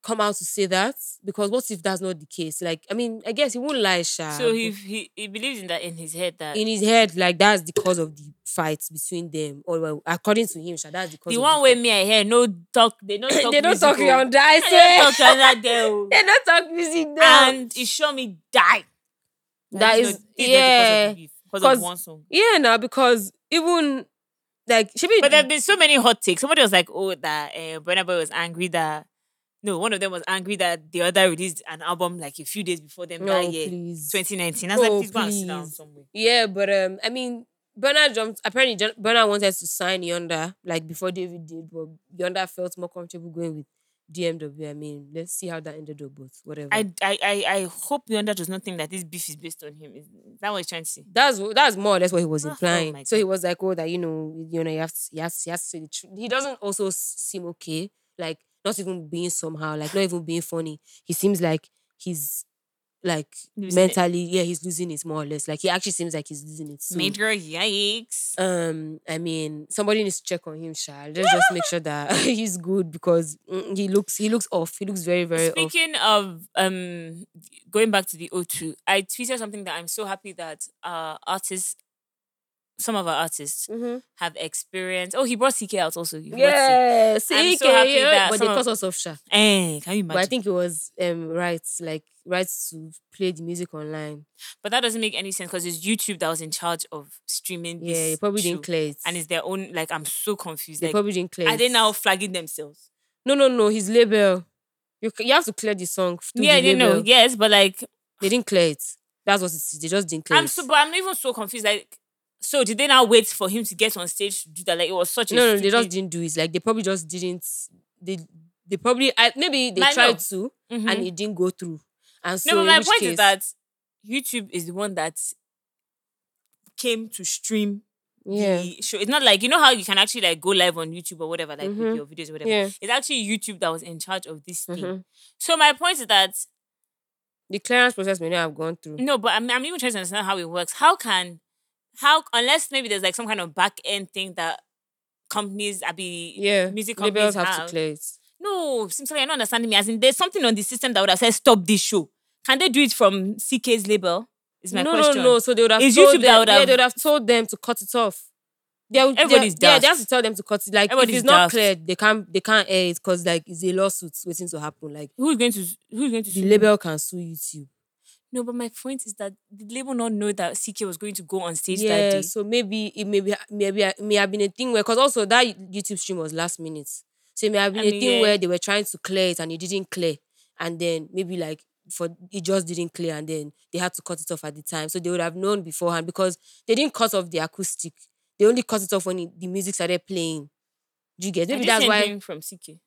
come out to say that because what if that's not the case? Like, I mean, I guess he won't lie, Sha. So he, he he believes in that in his head that in his head, like that's the cause of the fight between them. Or well, according to him, Sha, that's the cause. the one the way fight. me I hear no talk they don't talk *laughs* they don't talk music, oh. on die. They don't talk on that oh. they don't talk music now. and it show me die. that this is not yeah, because of, the beef, because 'Cause- of one song. yeah. Now because even like she be But there've been so many hot takes. Somebody was like, "Oh, that uh, Burna Boy was angry that no, one of them was angry that the other released an album like a few days before them No, that year, please. 2019. I was Oh, like, please go and sit down somewhere. Yeah, but um, I mean, Bernard jumped. Apparently, Burna wanted to sign Yonda like before David did, but Yonda felt more comfortable going with DMW. I mean, let's see how that ended up, but whatever. I, I, I, I hope Yonda does not think that this beef is based on him. Is that what he's trying to say? that's that's more or less what he was Oh, oh implying. so he was like, "Oh, that you know, you know, you have to, has, he has to say the truth." He doesn't also seem okay, like not even being somehow, like not even being funny. He seems like he's like Losing it. mentally, yeah, he's losing it more or less. Like he actually seems like he's losing it. So, Major yikes. um, I mean, somebody needs to check on him, Sha. Let's just make sure that *laughs* he's good because mm, he looks he looks off. He looks very very off. Speaking of um going back to the O2, I tweeted something that I'm so happy that uh artists some of our artists Mhm. have experienced. Oh, he brought CKay out also. You brought CKay. Yeah, I'm so happy yeah, that but they of- cut us off, Sha. Eh, can you imagine? But I think it was um right, like right to play the music online. But that doesn't make any sense because it's YouTube that was in charge of streaming. Yeah, this probably show. didn't clear it. and it's their own. Like I'm so confused. they Like, probably didn't clear are they now flagging themselves? No, no, no. His label. You you have to clear the song. yeah, the you know. Yes, but like They didn't clear it. That's what it is. They just didn't clear I'm it. so, but I'm even so confused. Like, so did they now wait for him to get on stage to do that? Like, it was such a no, no, they just didn't do it. Like they probably just didn't. They they probably I, maybe they know. tried to Mhm. and it didn't go through. And so no, but my point case, is that YouTube is the one that came to stream yeah, the show. It's not like you know how you can actually like go live on YouTube or whatever, like Mhm. with your videos or whatever. yeah. It's actually YouTube that was in charge of this thing. mhm. So my point is that The clearance process may not have gone through. no, but I'm, I'm even trying to understand how it works. How can how unless maybe there's like some kind of back end thing that companies, I be Yeah, music labels companies have, have. to clear it. No, simply you're not understanding me. As in, there's something on the system that would have said stop this show. Can they do it from CKay's label? Is my no, question. no, no. So they would have It's told YouTube them. that would Yeah, they would have told them to cut it off. They would, Everybody's they, yeah, they have to tell them to cut it. Like if it's not cleared, they can't they can't air it because like it's a lawsuit waiting to happen. Like Who's going to who's going to the label can sue YouTube. No, but my point is that the label not know that CKay was going to go on stage that day. so maybe it maybe maybe it may have been a thing where because also that YouTube stream was last minute. So it may have been I a mean, thing yeah. where they were trying to clear it and it didn't clear. And then maybe like for it just didn't clear and then they had to cut it off at the time. So they would have known beforehand because they didn't cut off the acoustic. They only cut it off when it, the music started playing. Do you get? Maybe that's why. from CKay.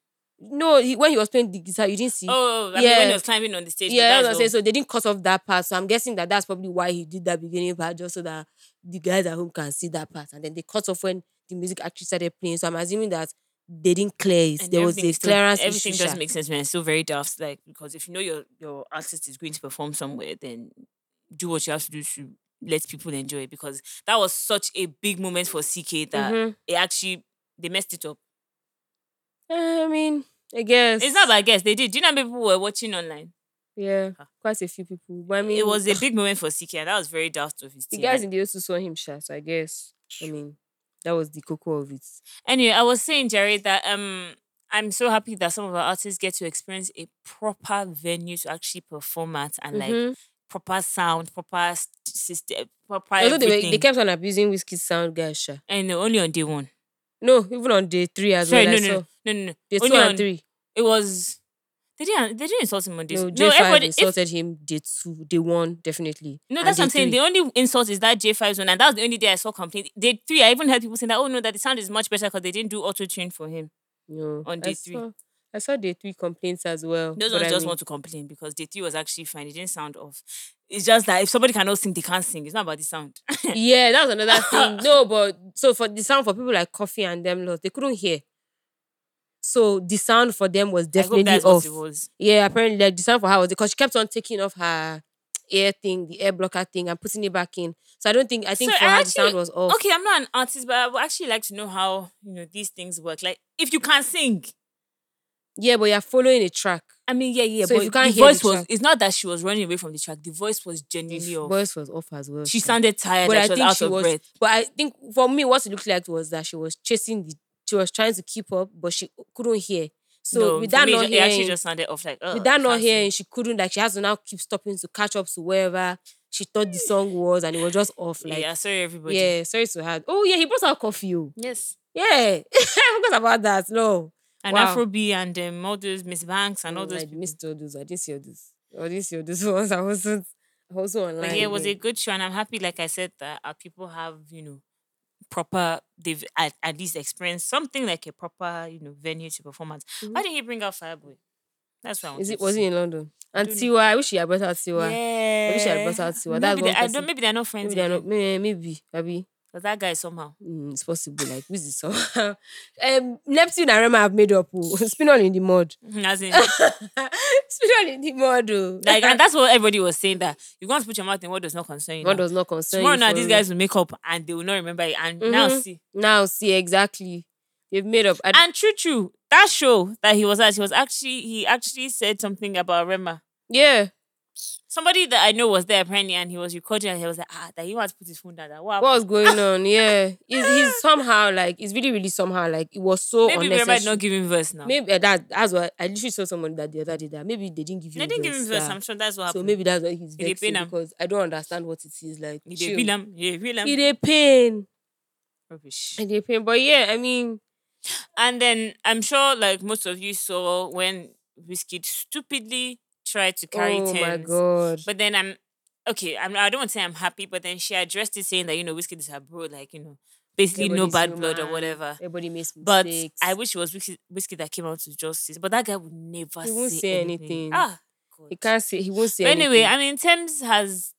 No, he, when he was playing the guitar, you didn't see. Oh, I mean, when he was climbing on the stage. Yeah, that's what I'm saying. So they didn't cut off that part. So I'm guessing that that's probably why he did that beginning part, just so that the guys at home can see that part. And then they cut off when the music actually started playing. So I'm assuming that they didn't clear it. And there was everything a still- clearance Everything issue. doesn't make sense, man. It's still very daft. Like because if you know your your artist is going to perform somewhere, then do what you have to do to let people enjoy it. Because that was such a big moment for CKay that Mhm. it actually they messed it up. Eh, I mean, I guess It's not, I guess they did. Do you know how many people were watching online? Yeah, quite a few people. But I mean, it was a *laughs* big moment for CKay, that was very daft of his the guys in the also saw him shot. So I guess. I mean, that was the cocoa of it. Anyway, I was saying, Jerry, that um, I'm so happy that some of our artists get to experience a proper venue to actually perform at, and like Mhm. proper sound, proper system, proper Although they, were, they kept on abusing whiskey sound, guys. Sha. and only on day one. No, even on day three as Sorry, well. no, no, no, no, no, no. Day Only two on, and three. It was. They didn't. They didn't insult him on day. No, No, J five everybody. If, insulted him. Day two, day one, definitely. no, that's what I'm saying. three. The only insult is that J5's one, and that was the only day I saw complaint. Day three, I even heard people saying that, oh no, that the sound is much better because they didn't do auto tune for him. No, on I day three. Saw, I saw day three complaints as well. Those ones I just mean- want to complain because day three was actually fine. It didn't sound off. It's just that if somebody cannot sing, they can't sing. It's not about the sound. Yeah, that was another *laughs* thing. No, but so for the sound for people like Coffee and them lot, they couldn't hear. So the sound for them was definitely that's off. what it was. Yeah, apparently like the sound for her was because she kept on taking off her air thing, the air blocker thing, and putting it back in. So I don't think I think So for I her the sound was off. Okay, I'm not an artist, but I would actually like to know how you know these things work. Like, if you can't sing, Yeah, but you're following a track. I mean, yeah, yeah. So but if you can't the hear the voice was. track- It's not that she was running away from the track. The voice was genuinely The off. voice was off as well. She sounded tired. but I she think out she of was. breath. But I think for me, what it looked like was that she was chasing the. She was trying to keep up, but she couldn't hear. So no, with that me, not it, it actually hearing, just sounded off. Like, oh, with that not hearing, she couldn't like she has to now keep stopping to catch up to wherever she thought the song was, and it was just off. Like, yeah, sorry everybody. yeah, sorry to her. Oh yeah, he brought out coffee. Oh. Yes. Yeah, *laughs* I forgot about that. No, and Wow. Afrobeat and um, all those Miss Banks and all Mm, those I people. missed all those. I didn't see all those. I didn't all those ones. I wasn't. Wasn't online. But yeah, it was a good show, and I'm happy, like I said, that our people have you know proper. They've at, at least experienced something like a proper you know venue to perform at. Why didn't he bring out Fireboy? That's what I Mm-hmm. Is it was it in London? And don't. Tiwa, I wish he had brought out Tiwa. Yeah. I wish I had brought out Tiwa. Maybe That's they, one I don't. Maybe they're not friends. Maybe they're not. Maybe, maybe, maybe. Cause that guy somehow. Mm, it's possible. Like this is somehow. *laughs* um, Neptune and Rema have made up. Oh. *laughs* Spinall in the mud. *laughs* As in, Spin all in the mud. Oh. like, and that's what everybody was saying that you can't put your mouth in what does not concern you. what now. does not concern Tomorrow you. now, these real. guys will make up and they will not remember it. And now Mhm. see. now see exactly. They've made up. I, And true, true. That show that he was at, he was actually he actually said something about Rema. yeah. Somebody that I know was there apparently, and he was recording, and he was like, ah, that he wants to put his phone down. That what? What was going *laughs* on? Yeah. He's, he's somehow like. It's really, really somehow like. It was so Maybe unnecessary. did not giving him verse now. Maybe uh, that that's what I literally saw someone that the other day that maybe they didn't give you. they didn't give him verse. I'm sure that's what Happened. So maybe that's why he's He dey vexing because I don't understand what it is like. he chill. did feel him. He did feel. He dey pain. Rubbish. Dey pain. But yeah, I mean, And then I'm sure, like most of you saw when Whiskey stupidly tried to carry oh my god. But then I'm okay. I'm, I don't want to say I'm happy, but then she addressed it saying that you know Whiskey is her bro, like you know, basically no Everybody's bad blood or whatever. Everybody makes mistakes. But. I wish it was Whiskey, Whiskey that came out to justice. But that guy would never He won't say, say anything. anything. Ah, he can't say he won't say But anyway, anything. I mean, Tems has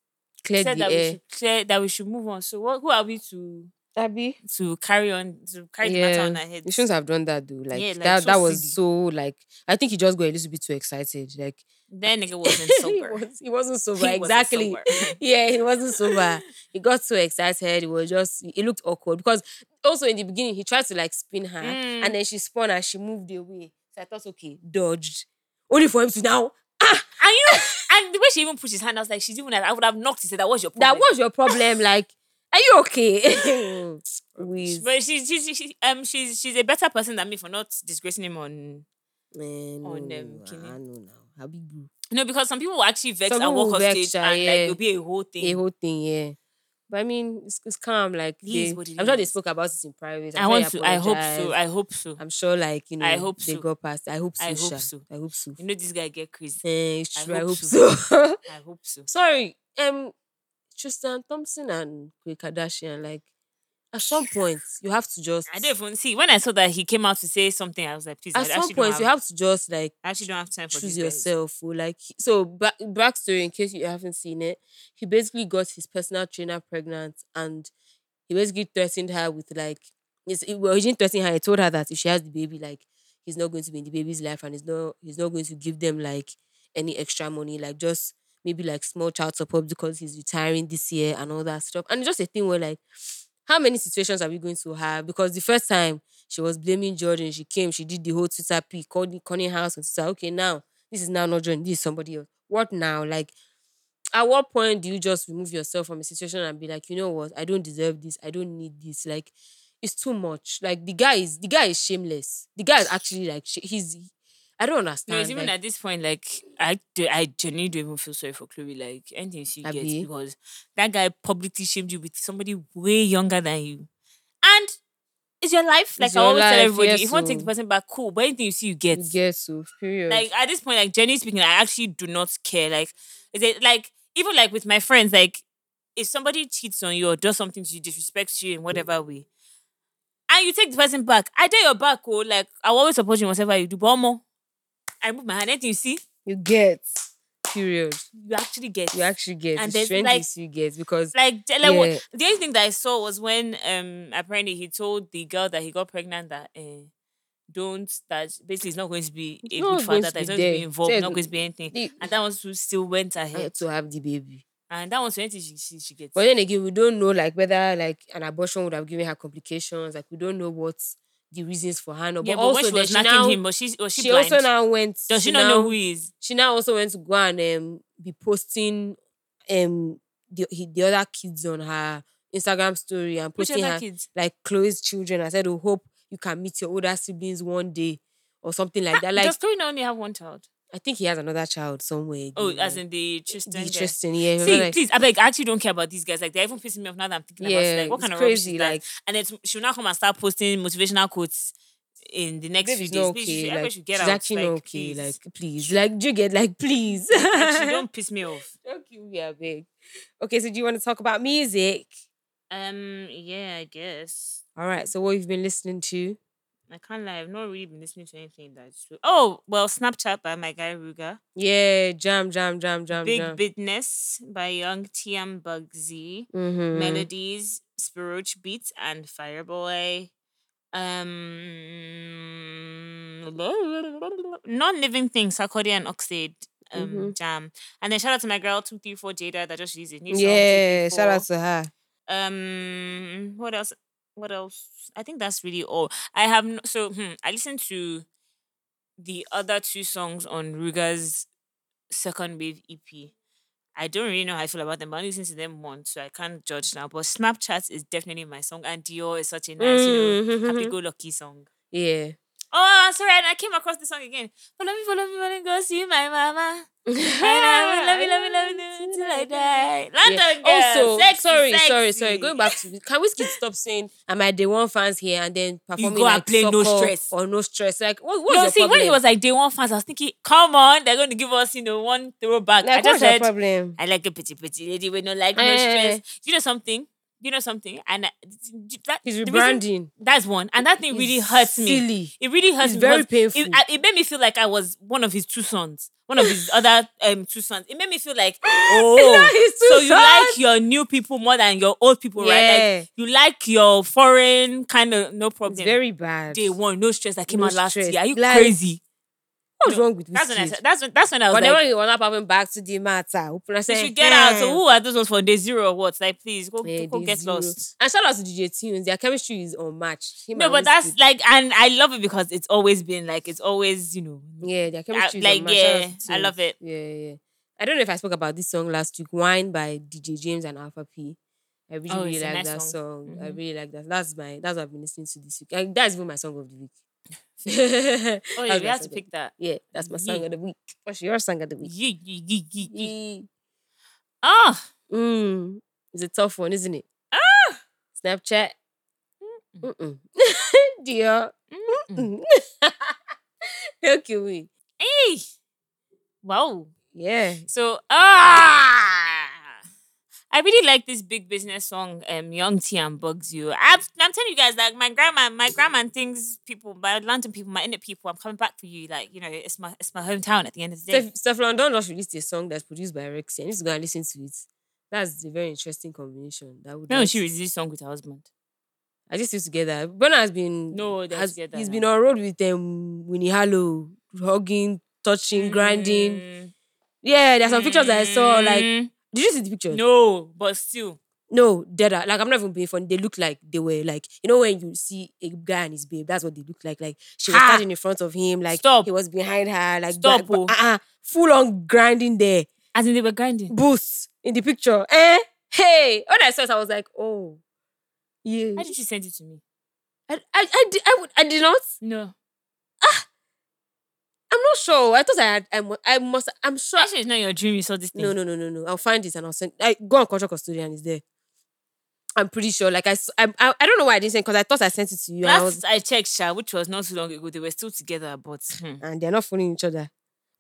cleared said the that we air. should clear that we should move on. So what, who are we to Abby. to carry on to carry the matter on our heads? you shouldn't have done that though. Like, Yeah, like, that, so that was silly. so like. I think he just got a little bit too excited. Like Then nigga *laughs* wasn't he, sober. was, he wasn't sober. He wasn't exactly. sober. *laughs* yeah, he wasn't sober. he got so excited. It was just. It looked awkward because also in the beginning he tried to like spin her, Mm. and then she spun and she moved away. So I thought, okay, dodged. Only for him to now. And you know, *laughs* and the way she even pushed his hand, I was like, she's even like, I would have knocked. He said, that was your problem. That was your problem. Like, are you okay? *laughs* With But she's she's she, um she's she's a better person than me for not disgracing him on man, on, no, um. I know now. How big bro. no because some people will actually vex Some and walk off vex, stage ah, and yeah. like it'll be a whole thing. A whole thing, yeah. But I mean, it's, it's calm. Like, they, is what it I'm sure they spoke about it in private. I'm I want to. I hope so. I hope so. I'm sure, like you know, I hope they so. got past. I hope so. I hope Sha. so. I hope so. You know this guy get crazy. Eh, it's I true. I hope hope so. so. *laughs* I hope so. Sorry, um, Tristan Thompson and Khloe Kardashian. Like, at some *sighs* point, you have to just. I don't even see when I saw that he came out to say something. I was like, please. I At some actually don't point, have, you have to just like I actually don't have time for choose yourself. Or like, so back backstory in case you haven't seen it, he basically got his personal trainer pregnant, and he basically threatened her with like, it's, well, he didn't threaten her. He told her that if she has the baby, like, he's not going to be in the baby's life, and he's not he's not going to give them like any extra money, like just maybe like small child support because he's retiring this year and all that stuff. And it's just a thing where like, *sighs* how many situations are we going to have? Because the first time she was blaming Jordyn, she came, she did the whole Twitter pic, called Connie House and Twitter. Okay, now this is now not Jordyn, this is somebody else. What now? Like, at what point do you just remove yourself from a situation and be like, you know what, I don't deserve this, I don't need this. Like, it's too much. Like the guy is the guy is shameless. The guy is actually like he's. I don't understand. No, it's even like, at this point, like I, do, I genuinely don't even feel sorry for Khloe. Like anything she gets Abi? because that guy publicly shamed you with somebody way younger than you, and it's your life. Like I always tell everybody, yes, if you want to take the oh. person back, cool. But anything you see, you get. you get so period. Like at this point, like Jenny speaking, I actually do not care. Like, is it like even like with my friends, like if somebody cheats on you or does something to you, disrespects you in whatever way, and you take the person back, I dare your back, oh, like I'll always support you in whatever you do. But more, I move my hand. Anything you see, you get period. you actually get. You actually get And the strength like- you get because like, like what, Yeah. the only thing that I saw was when um apparently he told the girl that he got pregnant that uh, don't that basically he's not going to be a good father, to that be he's not going to be involved, Said- not going to be anything. the, And that one still went ahead. to have the baby. And that one's anything she, she, she gets. But then again, we don't know like whether like an abortion would have given her complications. Like we don't know what the reasons for her. No, yeah, but but also she was knocking now, him, but she was she, she, blind? also now went. Does she, she not now, know who he is? She now also went to go and um, be posting um the the other kids on her Instagram story and Which posting her kids? like Khloe's children. I said, "Oh, hope you can meet your older siblings one day." Or something like that. Like Does Khloe only have one child? I think he has another child somewhere. Oh, again, as in the Tristan. the. Tristan, yeah. See, like, please, I beg, I actually don't care about these guys. Like, they're even pissing me off now that I'm thinking about it. Like, what kind of rubbish crazy. is that? Like, And then she'll now come and start posting motivational quotes in the next few days. not Please, okay. you Like, should get she's out. actually like, not okay. please. Like, please. Like, do you get like, please? Actually, *laughs* don't piss me off. Don't kill me. Okay, so do you want to talk about music? Um, yeah, I guess. All right. So what you've been listening to? I can't lie. I've not really been listening to anything that's true. Oh, well, Snapchat by my guy Ruger. Yeah, jam, jam, jam, jam, Big jam. Business by Young T and Bugsey. mm-hmm. Melodies, Spiroch Beats, and Fireboy. Um, *laughs* non-living things, Sarkodie and Oxlade. Um, Mhm. jam, and then shout out to my girl two three four Jada that just released a new song. Yeah, shout out to her. Um, what else? What else? I think that's really all. I have no, so hmm, I listened to the other two songs on Ruger's second wave EP. I don't really know how I feel about them, but I listened to them once, so I can't judge now. But Snapchat is definitely my song, and Dior is such a nice, you know, happy-go-lucky *laughs* song. Yeah. Oh, sorry, and I came across this song again. Follow me, follow me, follow me, go see my mama. And I will love you, love you, love you until I die. London Yeah. girl, Also, sexy, sorry, sorry, sexy. sorry. Going back to can we stop saying am I day one fans here and then performing you go and like play No Stress. or no stress? Like what? What's no, your see, problem? when he was like day one fans, I was thinking, come on, they're going to give us, you know, one throwback. like, I just what's your said, problem? I like a pretty, pretty lady with no like, no Eh. stress. You know something? You know something? And that, He's the reason- rebranding. That's one. And that thing really hurts me. Silly. It really hurts It's me. very painful. It, it made me feel like I was one of his two sons, one of his other um two sons. It made me feel like, *gasps* oh, so you sons? like your new people more than your old people, right? Like you like your foreign kind of no problem. It's very bad. Day one, no stress I came No out last stress. year. Are you Like, crazy? What's No, wrong with That's when I said. That's when. That's when I was then like, he was not popping back to the matter, I you said, should get out. So who are those ones for day zero or what? Like, please go, Yeah, go get zero. lost. And shout out to DJ Tunez. Their chemistry is unmatched. Him No, but that's like, and I love it because it's always been like, it's always, you know, yeah, their I- chemistry is like, yeah, I love it. Yeah, yeah. I don't know if I spoke about this song last week, Wine by DJ James and Alpha P. I really, Oh, really like nice that song. song. I Mhm. really like that. That's my that's what I've been listening to this week. And that's even my song of the week. *laughs* Oh, yeah, we have to pick that. Yeah, that's my song Yeah. of the week. What's your song of the week? Yee, yee, yee, yee. Yee. Ah, Mm, it's a tough one, isn't it? Ah! Snapchat. Mm-mm. Dear. Mm-mm. Don't kill me. Hey, wow. Yeah. So, ah, I really like this big business song, um, Young T and Bugsey. I've, I'm telling you guys, like my grandma, my grandma thinks people, my London people, my inner people, I'm coming back for you. Like, you know, it's my it's my hometown at the end of the day. Steph, Stefflon Don just released a song that's produced by Rexy. I need to go and listen to it. That's a very interesting combination. That would like she released this song with her husband? I just still together. Burna has been No, they're has, together He's now. been on road with um Winnie Harlow, hugging, touching, grinding. Mm, Yeah, there's some pictures that I saw. Like, mm, did you see the pictures? no, but still, No, dead. Like I'm not even being funny. They look like they were like you know when you see a guy and his babe, that's what they look like. Like she was Ha! standing in front of him, like Stop. he was behind her, like Stop, gra- oh. uh-uh, full on grinding there. as in they were grinding. Boost in the picture. Eh? Hey. When I saw it, I was like, oh. Yeah. How did you send it to me? I, I, I, did, I, would, I did not. No, I'm not sure. I thought I had. I, mu- I must. I'm sure. actually, it's not your dream. You saw this thing. No, no, no, no, no. I'll find it and I'll send. I go on Culture Custodian. It's there. I'm pretty sure. Like I, I, I don't know why I didn't send because I thought I sent it to you. And, I was, I checked, Sha, which was not too long ago, they were still together, but hmm. and they're not following each other.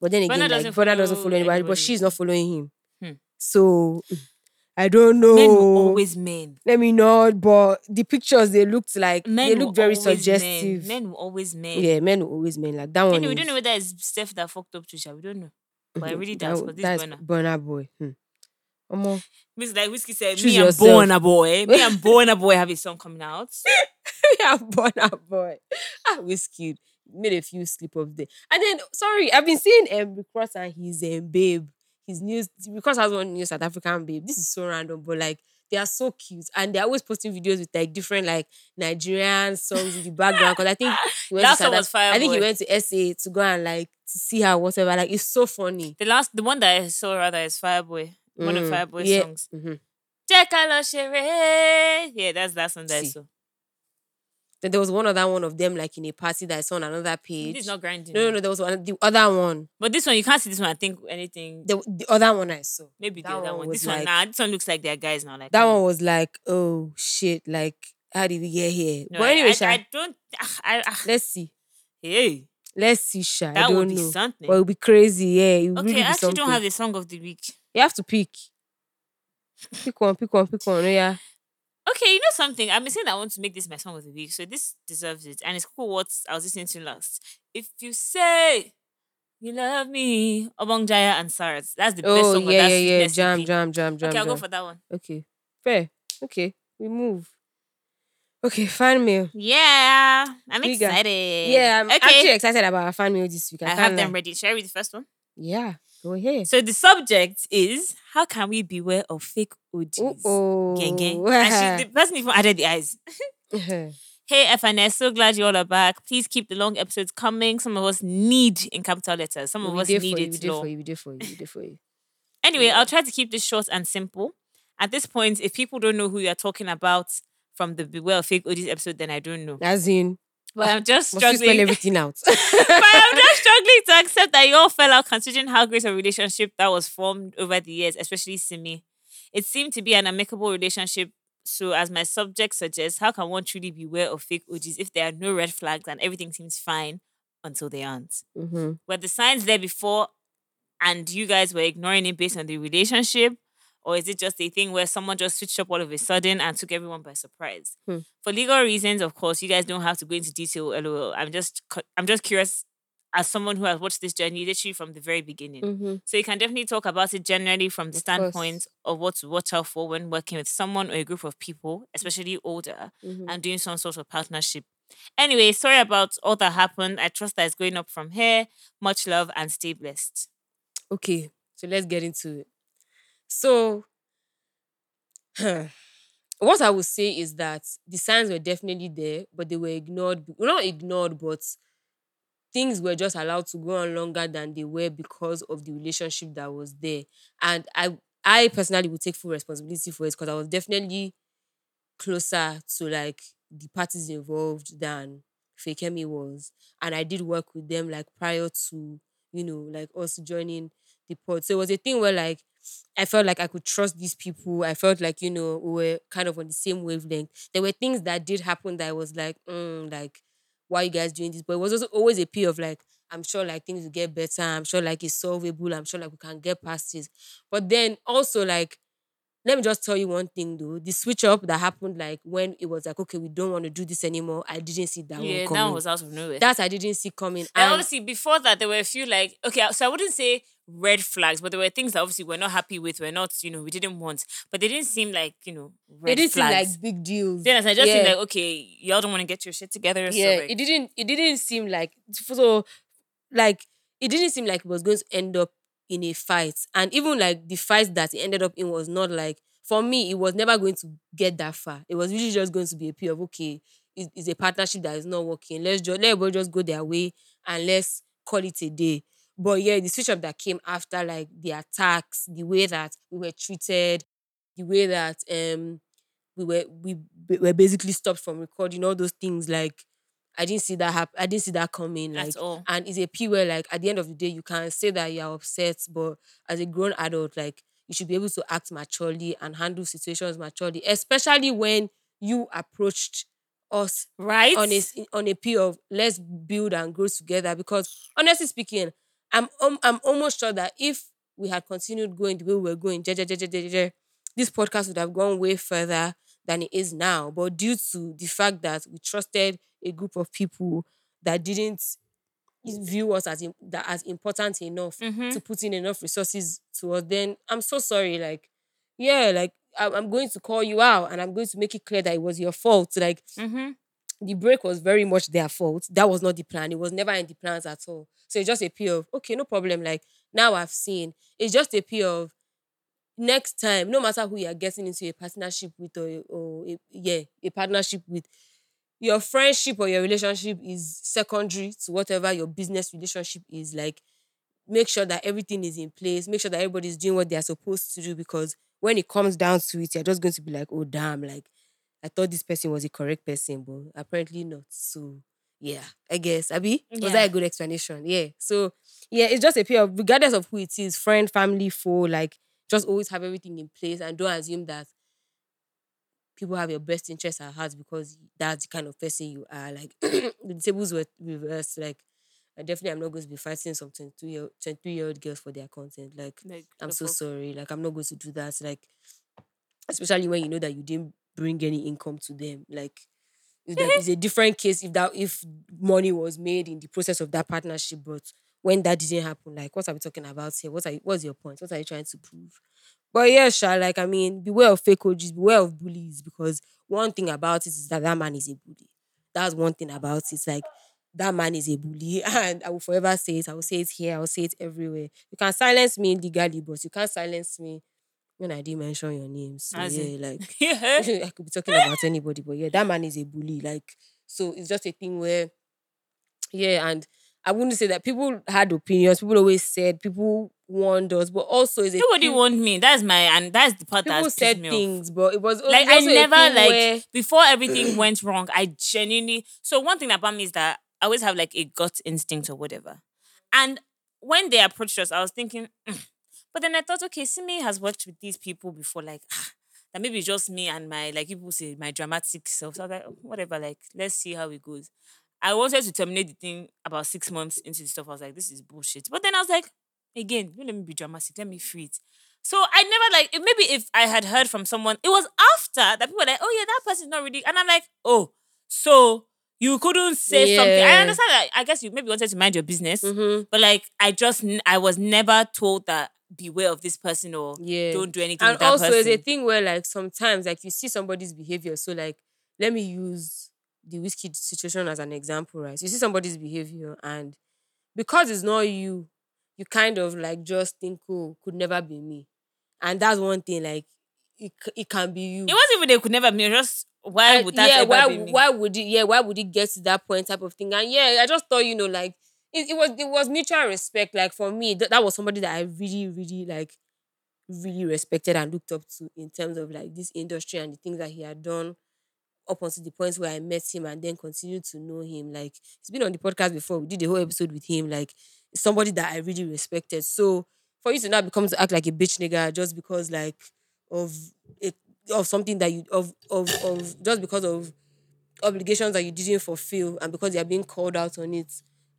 But then again, like, doesn't Burna doesn't follow follow anybody, but she's not following him. Hmm. So I don't know. men will always men. Let me know. But the pictures they looked like Men they look very suggestive. Men. men will always men. Yeah, men will always men like that one. Anyway, we don't know whether it's Steph that fucked up Trisha. We don't know. But I really doubt that, because this that's Burna. Burna Boy. Hmm. Omo. Miss like Whiskey said, Choose me and a Boy. Me and Burna Boy have a song coming out. *laughs* yeah, Burna Boy. Ah, whiskey made a few slip ups there. And then, sorry, I've been seeing um, Rick Ross and his um, babe, his news. because I was one new South African babe. This is so random, but like they are so cute, and they're always posting videos with like different like Nigerian songs in the background. Because I think he went That to South was fire, I think he went to SA to go and like to see her whatever. Like it's so funny. The last, the one that I saw rather is Fireboy. One of Mm, Fireboy's yeah. songs. Mhm. Jẹ́ ká lọ ṣeré. Yeah, that's that song that I saw. Then there was one other one of them like in a party that I saw on another page. This is not grinding. no, no, no. There was one, the other one. But this one, you can't see this one. I think anything. The, the other one I saw. Maybe the other one one. This one, like- nah. This one looks like they're guys now. Like That one was like, oh shit, like how did we get here? No, but anyway, I, Sha, I don't. ah, I, I, let's see. hey, Let's see, Sha. I that don't would be know. something. But it'll be crazy, yeah. It will okay, really I actually don't have a song of the week. You have to pick. Pick one, pick one, pick one. Yeah. Okay, you know something? I've been saying I want to make this my song of the week, so this deserves it. And it's cool what I was listening to last. If you say you love me, Obongjayar and Sarz. That's the best Oh song of yeah, yeah, yeah. Jam, jam, jam, jam, Okay, I'll jam. go for that one. okay, fair. Okay, we move. Okay, fan mail. Yeah, I'm Bigger. excited. Yeah, I'm okay. actually excited about our fan mail this week. I, I have them ready. Shall I read the first one? Yeah, go ahead. So the subject is how can we beware of fake OGs? Gang, gang. And she, the *laughs* person even added the eyes. Uh-huh. Hey FNS, so glad you all are back. Please keep the long episodes coming. Some of us need in capital letters. Some of we us need you, we it did low. for you, we did for you, we did for you. Anyway, Yeah. I'll try to keep this short and simple. At this point, if people don't know who you're talking about from the Beware of Fake OGs episode, then I don't know. As in, But I'm just must we spell struggling. everything out? *laughs* but I'm just struggling to accept that you all fell out considering how great a relationship that was formed over the years, especially Simi. It seemed to be an amicable relationship. So, as my subject suggests, how can one truly beware of fake OGs if there are no red flags and everything seems fine until they aren't? mm-hmm. Were the signs there before and you guys were ignoring it based on the relationship? Or is it just a thing where someone just switched up all of a sudden and took everyone by surprise? Hmm. For legal reasons, of course, you guys don't have to go into detail. LOL. I'm just I'm just curious as someone who has watched this journey literally from the very beginning. Mm-hmm. So you can definitely talk about it generally from the Of course. standpoint of what to watch out for when working with someone or a group of people, especially older, Mm-hmm. and doing some sort of partnership. Anyway, sorry about all that happened. I trust that it's going up from here. Much love and stay blessed. Okay, so let's get into it. So, what I would say is that the signs were definitely there, but they were ignored. not ignored, but things were just allowed to go on longer than they were because of the relationship that was there. And I, I personally would take full responsibility for it because I was definitely closer to like the parties involved than Fakemi was. And I did work with them like prior to, you know, like us joining the pod. So it was a thing where like I felt like I could trust these people. I felt like, you know, we were kind of on the same wavelength. There were things that did happen that I was like, mm, like, why are you guys doing this? But it was also always a plea of like, I'm sure like things will get better. I'm sure like it's solvable. I'm sure like we can get past this. But then also like, let me just tell you one thing though. The switch up that happened like when it was like, okay, we don't want to do this anymore. I didn't see that yeah, one coming. that was out of nowhere. that I didn't see coming. and And obviously, before that, there were a few like okay, so I wouldn't say red flags, but there were things that obviously we're not happy with. We're not, you know, we didn't want, but they didn't seem like you know red it didn't seem like big deals. then I just seemed like okay, y'all don't want to get your shit together. yeah, so like, it didn't. It didn't seem like so. Like it didn't seem like it was going to end up in a fight, and even like the fight that it ended up in was not like for me. It was never going to get that far. It was really just going to be a plea of okay, it- it's a partnership that is not working. Let's just let everybody just go their way and let's call it a day. But yeah, the switch up that came after like the attacks, the way that we were treated, the way that um we were we b- were basically stopped from recording all those things like I didn't see that happen. I didn't see that coming. At Like, all. and it's a P where like at the end of the day you can say that you're upset, but as a grown adult, like you should be able to act maturely and handle situations maturely, especially when you approached us right? on a on a P of let's build and grow together. Because honestly speaking, I'm um, I'm almost sure that if we had continued going the way we were going, je- je- je- je- je- je, this podcast would have gone way further than it is now. But due to the fact that we trusted a group of people that didn't view us as im- that as important enough Mhm. to put in enough resources to us, then I'm so sorry. Like, yeah, like I- I'm going to call you out and I'm going to make it clear that it was your fault. Like, Mhm. The break was very much their fault. That was not the plan. It was never in the plans at all. So it's just a P of okay, no problem. Like now I've seen. It's just a P of next time, no matter who you're getting into a partnership with or, or a, yeah, a partnership with, your friendship or your relationship is secondary to whatever your business relationship is. Like make sure that everything is in place. Make sure that everybody's doing what they're supposed to do because when it comes down to it, you're just going to be like, oh damn, like I thought this person was a correct person, but apparently not. So yeah, I guess. Abby, was that a good explanation? Yeah. So yeah, it's just a pair of regardless of who it is, friend, family, foe, like just always have everything in place and don't assume that people have your best interests at heart because that's the kind of person you are. Like *clears throat* the tables were reversed. Like I definitely am not going to be fighting some 22 year 22 year old girls for their content. Like Like, I'm the so fuck? sorry. Like I'm not going to do that. Like especially when you know that you didn't bring any income to them. Like *laughs* is a different case if that if money was made in the process of that partnership, but when that didn't happen, like what are we talking about here? What are you, what's your point? What are you trying to prove? But yeah, Sha, like I mean, beware of fake OGs, beware of bullies, because one thing about it is that that man is a bully. That's one thing about it. It's like that man is a bully, *laughs* and I will forever say it. I will say it here. I will say it everywhere. You can silence me legally, but you can't silence me when I didn't mention your name. So As yeah, in- like *laughs* yeah. *laughs* I could be talking about anybody, but yeah, that man is a bully. Like, so it's just a thing where, *tsk* yeah, and I wouldn't say that people had opinions. People always said people warned us, but also is a Nobody thing- warned me. That's my and that's the part People that said me off. things, but it was like I never like where- before everything *clears throat* went wrong. I genuinely so one thing about me is that I always have like a gut instinct or whatever. And when they approached us, I was thinking, "Mm." *sniffs* but then I thought, okay, Simi has worked with these people before, like *sighs* that maybe it's just me and my like people say my dramatic self. So I was like, "Oh, whatever, like let's see how it goes. I wanted to terminate the thing about six months into the stuff. I was like, this is bullshit. But then I was like, again, let me be dramatic. Let me free it. So I never like if- maybe if I had heard from someone, it was after that people were like, oh yeah, that person's not really, and I'm like, oh, so you couldn't say something. I understand that. I guess you maybe wanted to mind your business, Mhm. but like I just I was never told that beware of this person or Yeah. don't do anything and with that also person. it's a thing where like sometimes like you see somebody's behavior. So like let me use the whiskey situation as an example, right? You see somebody's behavior and because it's not you, you kind of like just think, oh, could never be me. And that's one thing, like it, it can be you. it wasn't even they could never be just why would that yeah, ever why, why would it yeah, why would it get to that point type of thing? And yeah, I just thought, you know, like it, it was it was mutual respect. Like for me, th- that was somebody that I really, really like really respected and looked up to in terms of like this industry and the things that he had done up until the point where I met him and then continued to know him. Like he's been on the podcast before. We did the whole episode with him. Like somebody that I really respected. So for you to now become to act like a bitch nigga just because like of it of something that you of of of just because of obligations that you didn't fulfill and because you're being called out on it.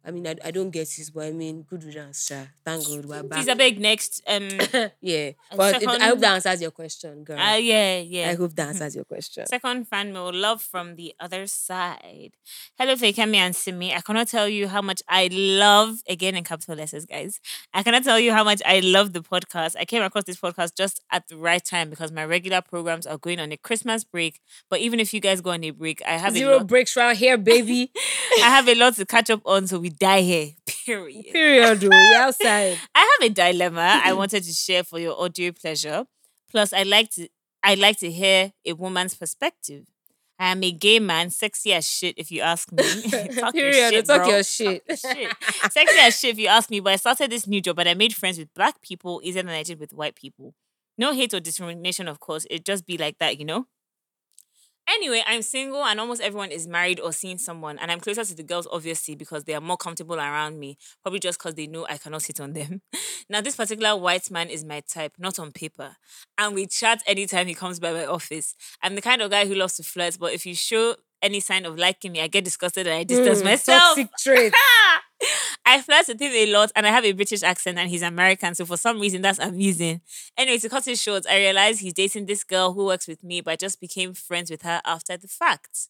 I mean, I, I don't get this, but I mean, good riddance, sha. Thank God we're back. Please, I beg next. Um, *coughs* yeah, And but it- I hope that answers your question, girl. uh, yeah, yeah. I hope that answers your question. Second fan mail, love from the other side. Hello, Fakemi and Simi. I cannot tell you how much I love, again in capital letters, guys. I cannot tell you how much I love the podcast. I came across this podcast just at the right time because my regular programs are going on a Christmas break. But even if you guys go on a break, I have a Zero lot, breaks right here, baby. *laughs* I have a lot to catch up on, so we die here. *laughs* Period. Period. though. We outside. *laughs* I have a dilemma I wanted to share for your audio pleasure. Plus, I like to I like to hear a woman's perspective. I am a gay man, sexy as shit, if you ask me. *laughs* Talk your Period. shit, Talk bro. your shit. shit. Sexy as shit, if you ask me. But I started this new job and I made friends with black people easier than I did with white people. No hate or discrimination, of course. It just be like that, you know? Anyway, I'm single and almost everyone is married or seeing someone. And I'm closer to the girls, obviously, because they are more comfortable around me. Probably just because they know I cannot sit on them. *laughs* Now, this particular white man is my type, not on paper. And we chat anytime he comes by my office. I'm the kind of guy who loves to flirt, but if you show any sign of liking me, I get disgusted and I distance Mm, myself. Toxic trait. *laughs* I flirt with him a lot and I have a British accent and he's American. So for some reason, that's amusing. Anyway, to cut it short, I realized he's dating this girl who works with me, but I just became friends with her after the fact.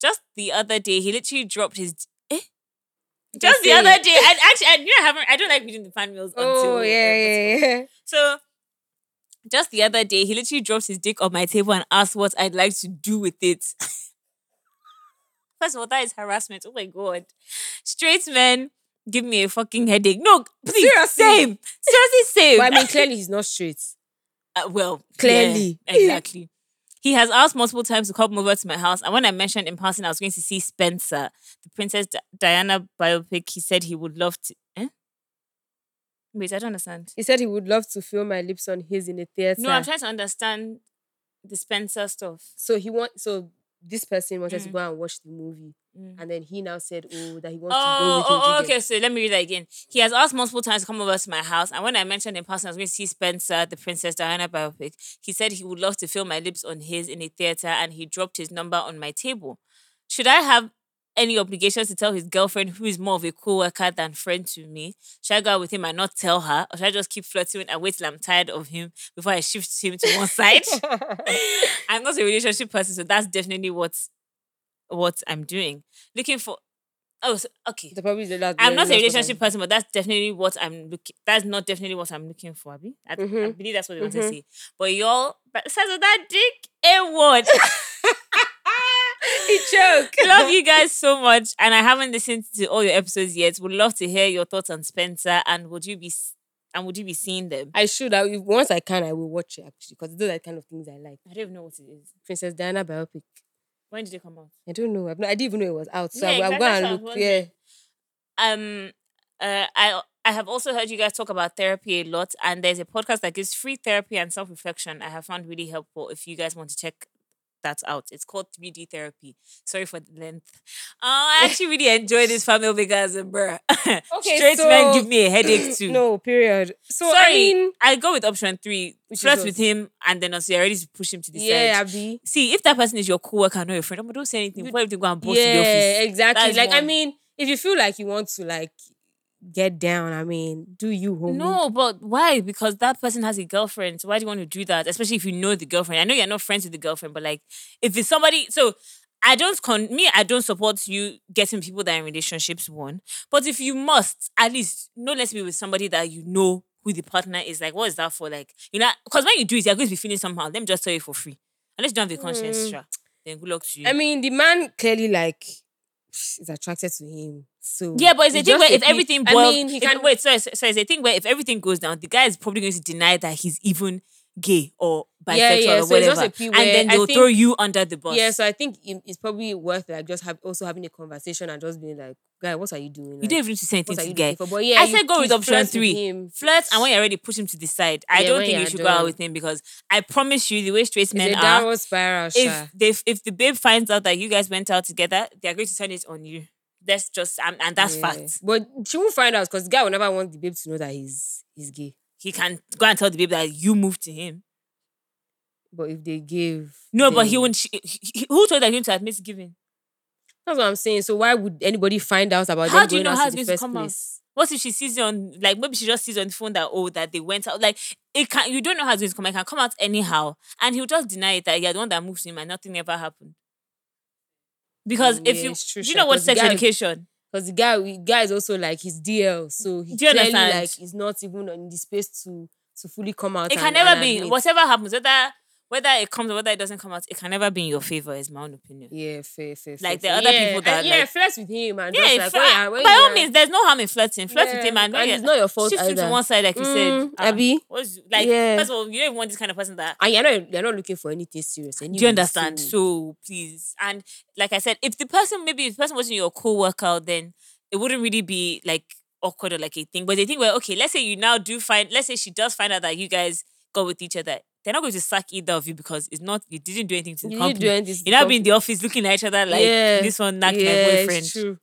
Just the other day, he literally dropped his. Eh? Just the other day, *laughs* and actually, I, you know, I haven't. I don't like reading the fan mails until. Oh yeah, yeah, yeah. So, just the other day, he literally dropped his dick on my table and asked what I'd like to do with it. *laughs* First of all, that is harassment. Oh my god, straight men give me a fucking headache. No, please, Seriously? same, seriously, same. But I mean, *laughs* clearly he's not straight. Uh, well, Clearly. yeah, exactly. He has asked multiple times to come over to my house, and when I mentioned in passing I was going to see Spencer, the Princess Di- Diana biopic, he said he would love to. Eh? Wait, I don't understand. He said he would love to feel my lips on his in a theater. No, I'm trying to understand the Spencer stuff. so he want so this person wanted to Mm. go and watch the movie Mm. and then he now said, "Oh, that he wants to go Oh, with oh, oh, okay. So let me read that again. He has asked multiple times to come over to my house, and when I mentioned in person I was going to see Spencer, the Princess Diana biopic, he said he would love to feel my lips on his in a theater, and he dropped his number on my table. Should I have any obligations to tell his girlfriend, who is more of a co-worker than friend to me? Should I go out with him and not tell her, or should I just keep flirting and wait till I'm tired of him before I shift him to one side? *laughs* *laughs* I'm not a relationship person, so that's definitely what what I'm doing. Looking for. Oh, so, okay. The probably the last. I'm not a relationship person. but that's definitely what I'm looking. That's not definitely what I'm looking for. Abi? I, I Mhm. believe that's what they want to say. But y'all, but size of that dick, a word. *laughs* *laughs* He choked. *laughs* love you guys so much, and I haven't listened to all your episodes yet. Would love to hear your thoughts on Spencer, and would you be and would you be seeing them? I should. I, once I can, I will watch it actually because those are the kind of things I like. I don't even know what it is. Princess Diana biopic. When did it come out? I don't know. I've not, I didn't even know it was out. So Yeah, I'm, I'm gonna look. Yeah. um uh I I have also heard you guys talk about therapy a lot, and there's a podcast that gives free therapy and self reflection. I have found really helpful. If you guys want to check that out, it's called 3D therapy. Sorry for the length. Uh, I actually really enjoy this *laughs* family because, bruh. *laughs* Okay, Straight men give me a headache *clears throat* too. No, period. So Sorry, I mean, I go with option three. Flirt with him, and then also you're ready to push him to the yeah, side. Abby. See, if that person is your co-worker, not your friend, don't say anything. You- Before everything go and post in the office? Yeah, exactly. That's like I mean, if you feel like you want to like get down, I mean, do you, homie? No, but why? Because that person has a girlfriend. So why do you want to do that? Especially if you know the girlfriend. I know you're not friends with the girlfriend, but like if it's somebody so I don't con me, I don't support you getting people that are in relationships, one. But if you must, at least no let's be with somebody that you know who the partner is. Like, what is that for? Like, you know, because when you do it, you're going to be feeling somehow. Let me just tell you for free. Unless you don't have the conscience, Mm. sure. Then good luck to you. I mean, the man clearly like is attracted to him. So Yeah, but it's a thing where if thing- everything I mean, he if- can wait, so, so it's a thing where if everything goes down, the guy is probably going to deny that he's even gay or bisexual Yeah, yeah, or so whatever, and then they'll think- throw you under the bus. Yeah, so I think it's probably worth like just have also having a conversation and just being like, guy, what are you doing? you Like, don't even need to say anything to you the guy. for? But yeah, I you- said go with option with three. him. Flirt, and when you're ready, push him to the side. I Yeah, don't think you should go out with him because I promise you, the way straight men are, spiral. if sha. they if the babe finds out that you guys went out together, they're going to turn it on you. That's just and, and that's Yeah. fact. But she won't find out because the guy will never want the babe to know that he's he's gay. He can go and tell the babe that you moved to him. But if they give No, but he won't. She, he- who told that him to admit giving? That's what I'm saying. So why would anybody find out about How them do you know how it's going to come out? What if she sees it on like maybe she just sees on the phone that oh that they went out like it can you don't know how it's going to come. It can come out anyhow, and he'll just deny it that you're the one that moves him and nothing ever happened. Because if you true, you know what sex guy- education? Because the guy, the guy is also like his DL, so he Do you clearly understand? like is not even in the space to to fully come out. It can and- never and be admit. whatever happens whether whether it comes or whether it doesn't come out. It can never be in your favor. Is my own opinion. Yeah, fair, fair. Like fair, the fair. other yeah, people that, and yeah, like- flirt with him and Yeah, just like when you're- by all means, there's no harm in flirting. Flirt with Yeah, him and, when and it's not your fault shift him to one side, like you Mm, said. Ah, Abby? what's- like Yeah. first of all, you don't even want this kind of person that and you're not you're not looking for anything serious. Anyway, Do you understand? So, please, and like I said, if the person maybe if the person wasn't your co-worker, then it wouldn't really be like awkward or like a thing. But the thing where okay, let's say you now do find, let's say she does find out that you guys go with each other, they're not going to sack either of you because it's not you didn't do anything to the you company. to do anything. you now be in the office looking at each other like Yeah, this one knocked yeah, my it's boyfriend. true.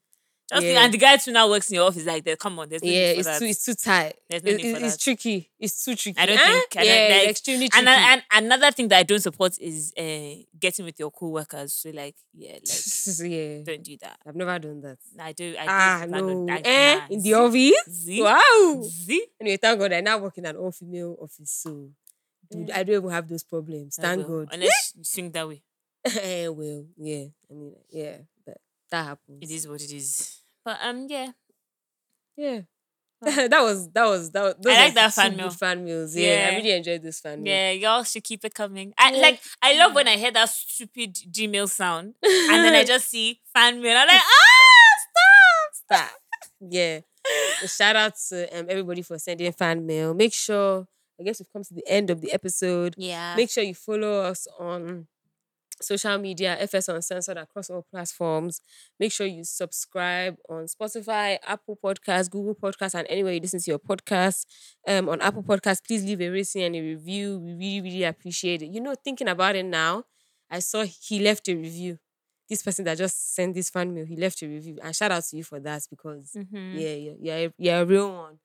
Just Yeah. and the guy too now works in your office like that. Come on, there's no Yeah, need for it's that. too it's too tight. There's no It- need for it's that. tricky. It's too tricky. I don't Eh? think- I don't- yeah, like- it's extremely tricky. and, and another thing that I don't support is uh, getting with your co-workers. So like, yeah, *laughs* like yeah, don't do that. I've never done that. I do. I Ah, do. I don't- no. I- Eh, nah, in the office. See? Wow. See? Anyway, thank God I now work in an all female office, so dude, I don't even have those problems. I Thank God. Unless *laughs* you swing that way. Eh, well, yeah. I mean, yeah, but that happens. It is what it is. But um, yeah. Yeah. *laughs* that was that was that was those like that fan meal. fan meals. Yeah, I really enjoyed this fan meal. Yeah, y'all should keep it coming. I Yeah. like I love when I hear that stupid Gmail sound and then I *laughs* just see fan mail. I'm like, ah, stop. stop. Yeah. Shout out to um, everybody for sending fan mail. Make sure, I guess we've come to the end of the episode. Yeah. Make sure you follow us on social media, FS Uncensored across all platforms. Make sure you subscribe on Spotify, Apple Podcasts, Google Podcasts, and anywhere you listen to your podcast. Um, on Apple Podcasts, please leave a rating and a review. We really, really appreciate it. You know, thinking about it now, I saw he left a review. this person that just sent this fan mail, he left a review. And shout out to you for that because Mhm. yeah, yeah, yeah, you're a real one.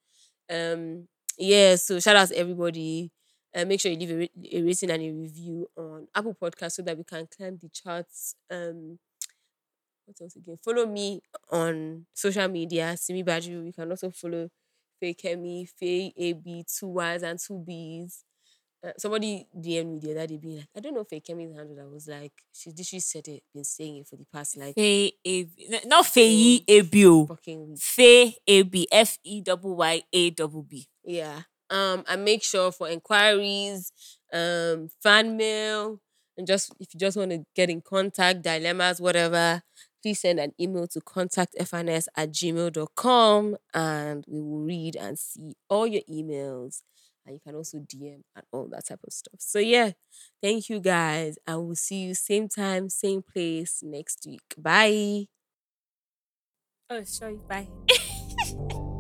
Um, yeah, so shout out to everybody. Uh, make sure you leave a, a rating and a review on Apple Podcast so that we can climb the charts. Um, what else again? Follow me on social media, Simi Baju. You can also follow Faye Kemi, Faye AB, two Y's and two B's. Uh, somebody DM'd me the other day being like, I don't know Faye Kemi's handle. I was like, she literally said it, been saying it for the past like Faye A B, n- not Faye A B O. fucking week. A B F E double Y A double B. Yeah. Um, and make sure for inquiries, um, fan mail, and just if you just want to get in contact, dilemmas, whatever, please send an email to contactfns at gmail.com and we will read and see all your emails. And you can also DM and all that type of stuff. So yeah, thank you guys. And we'll see you same time, same place next week. Bye. Oh, sorry. Bye. *laughs*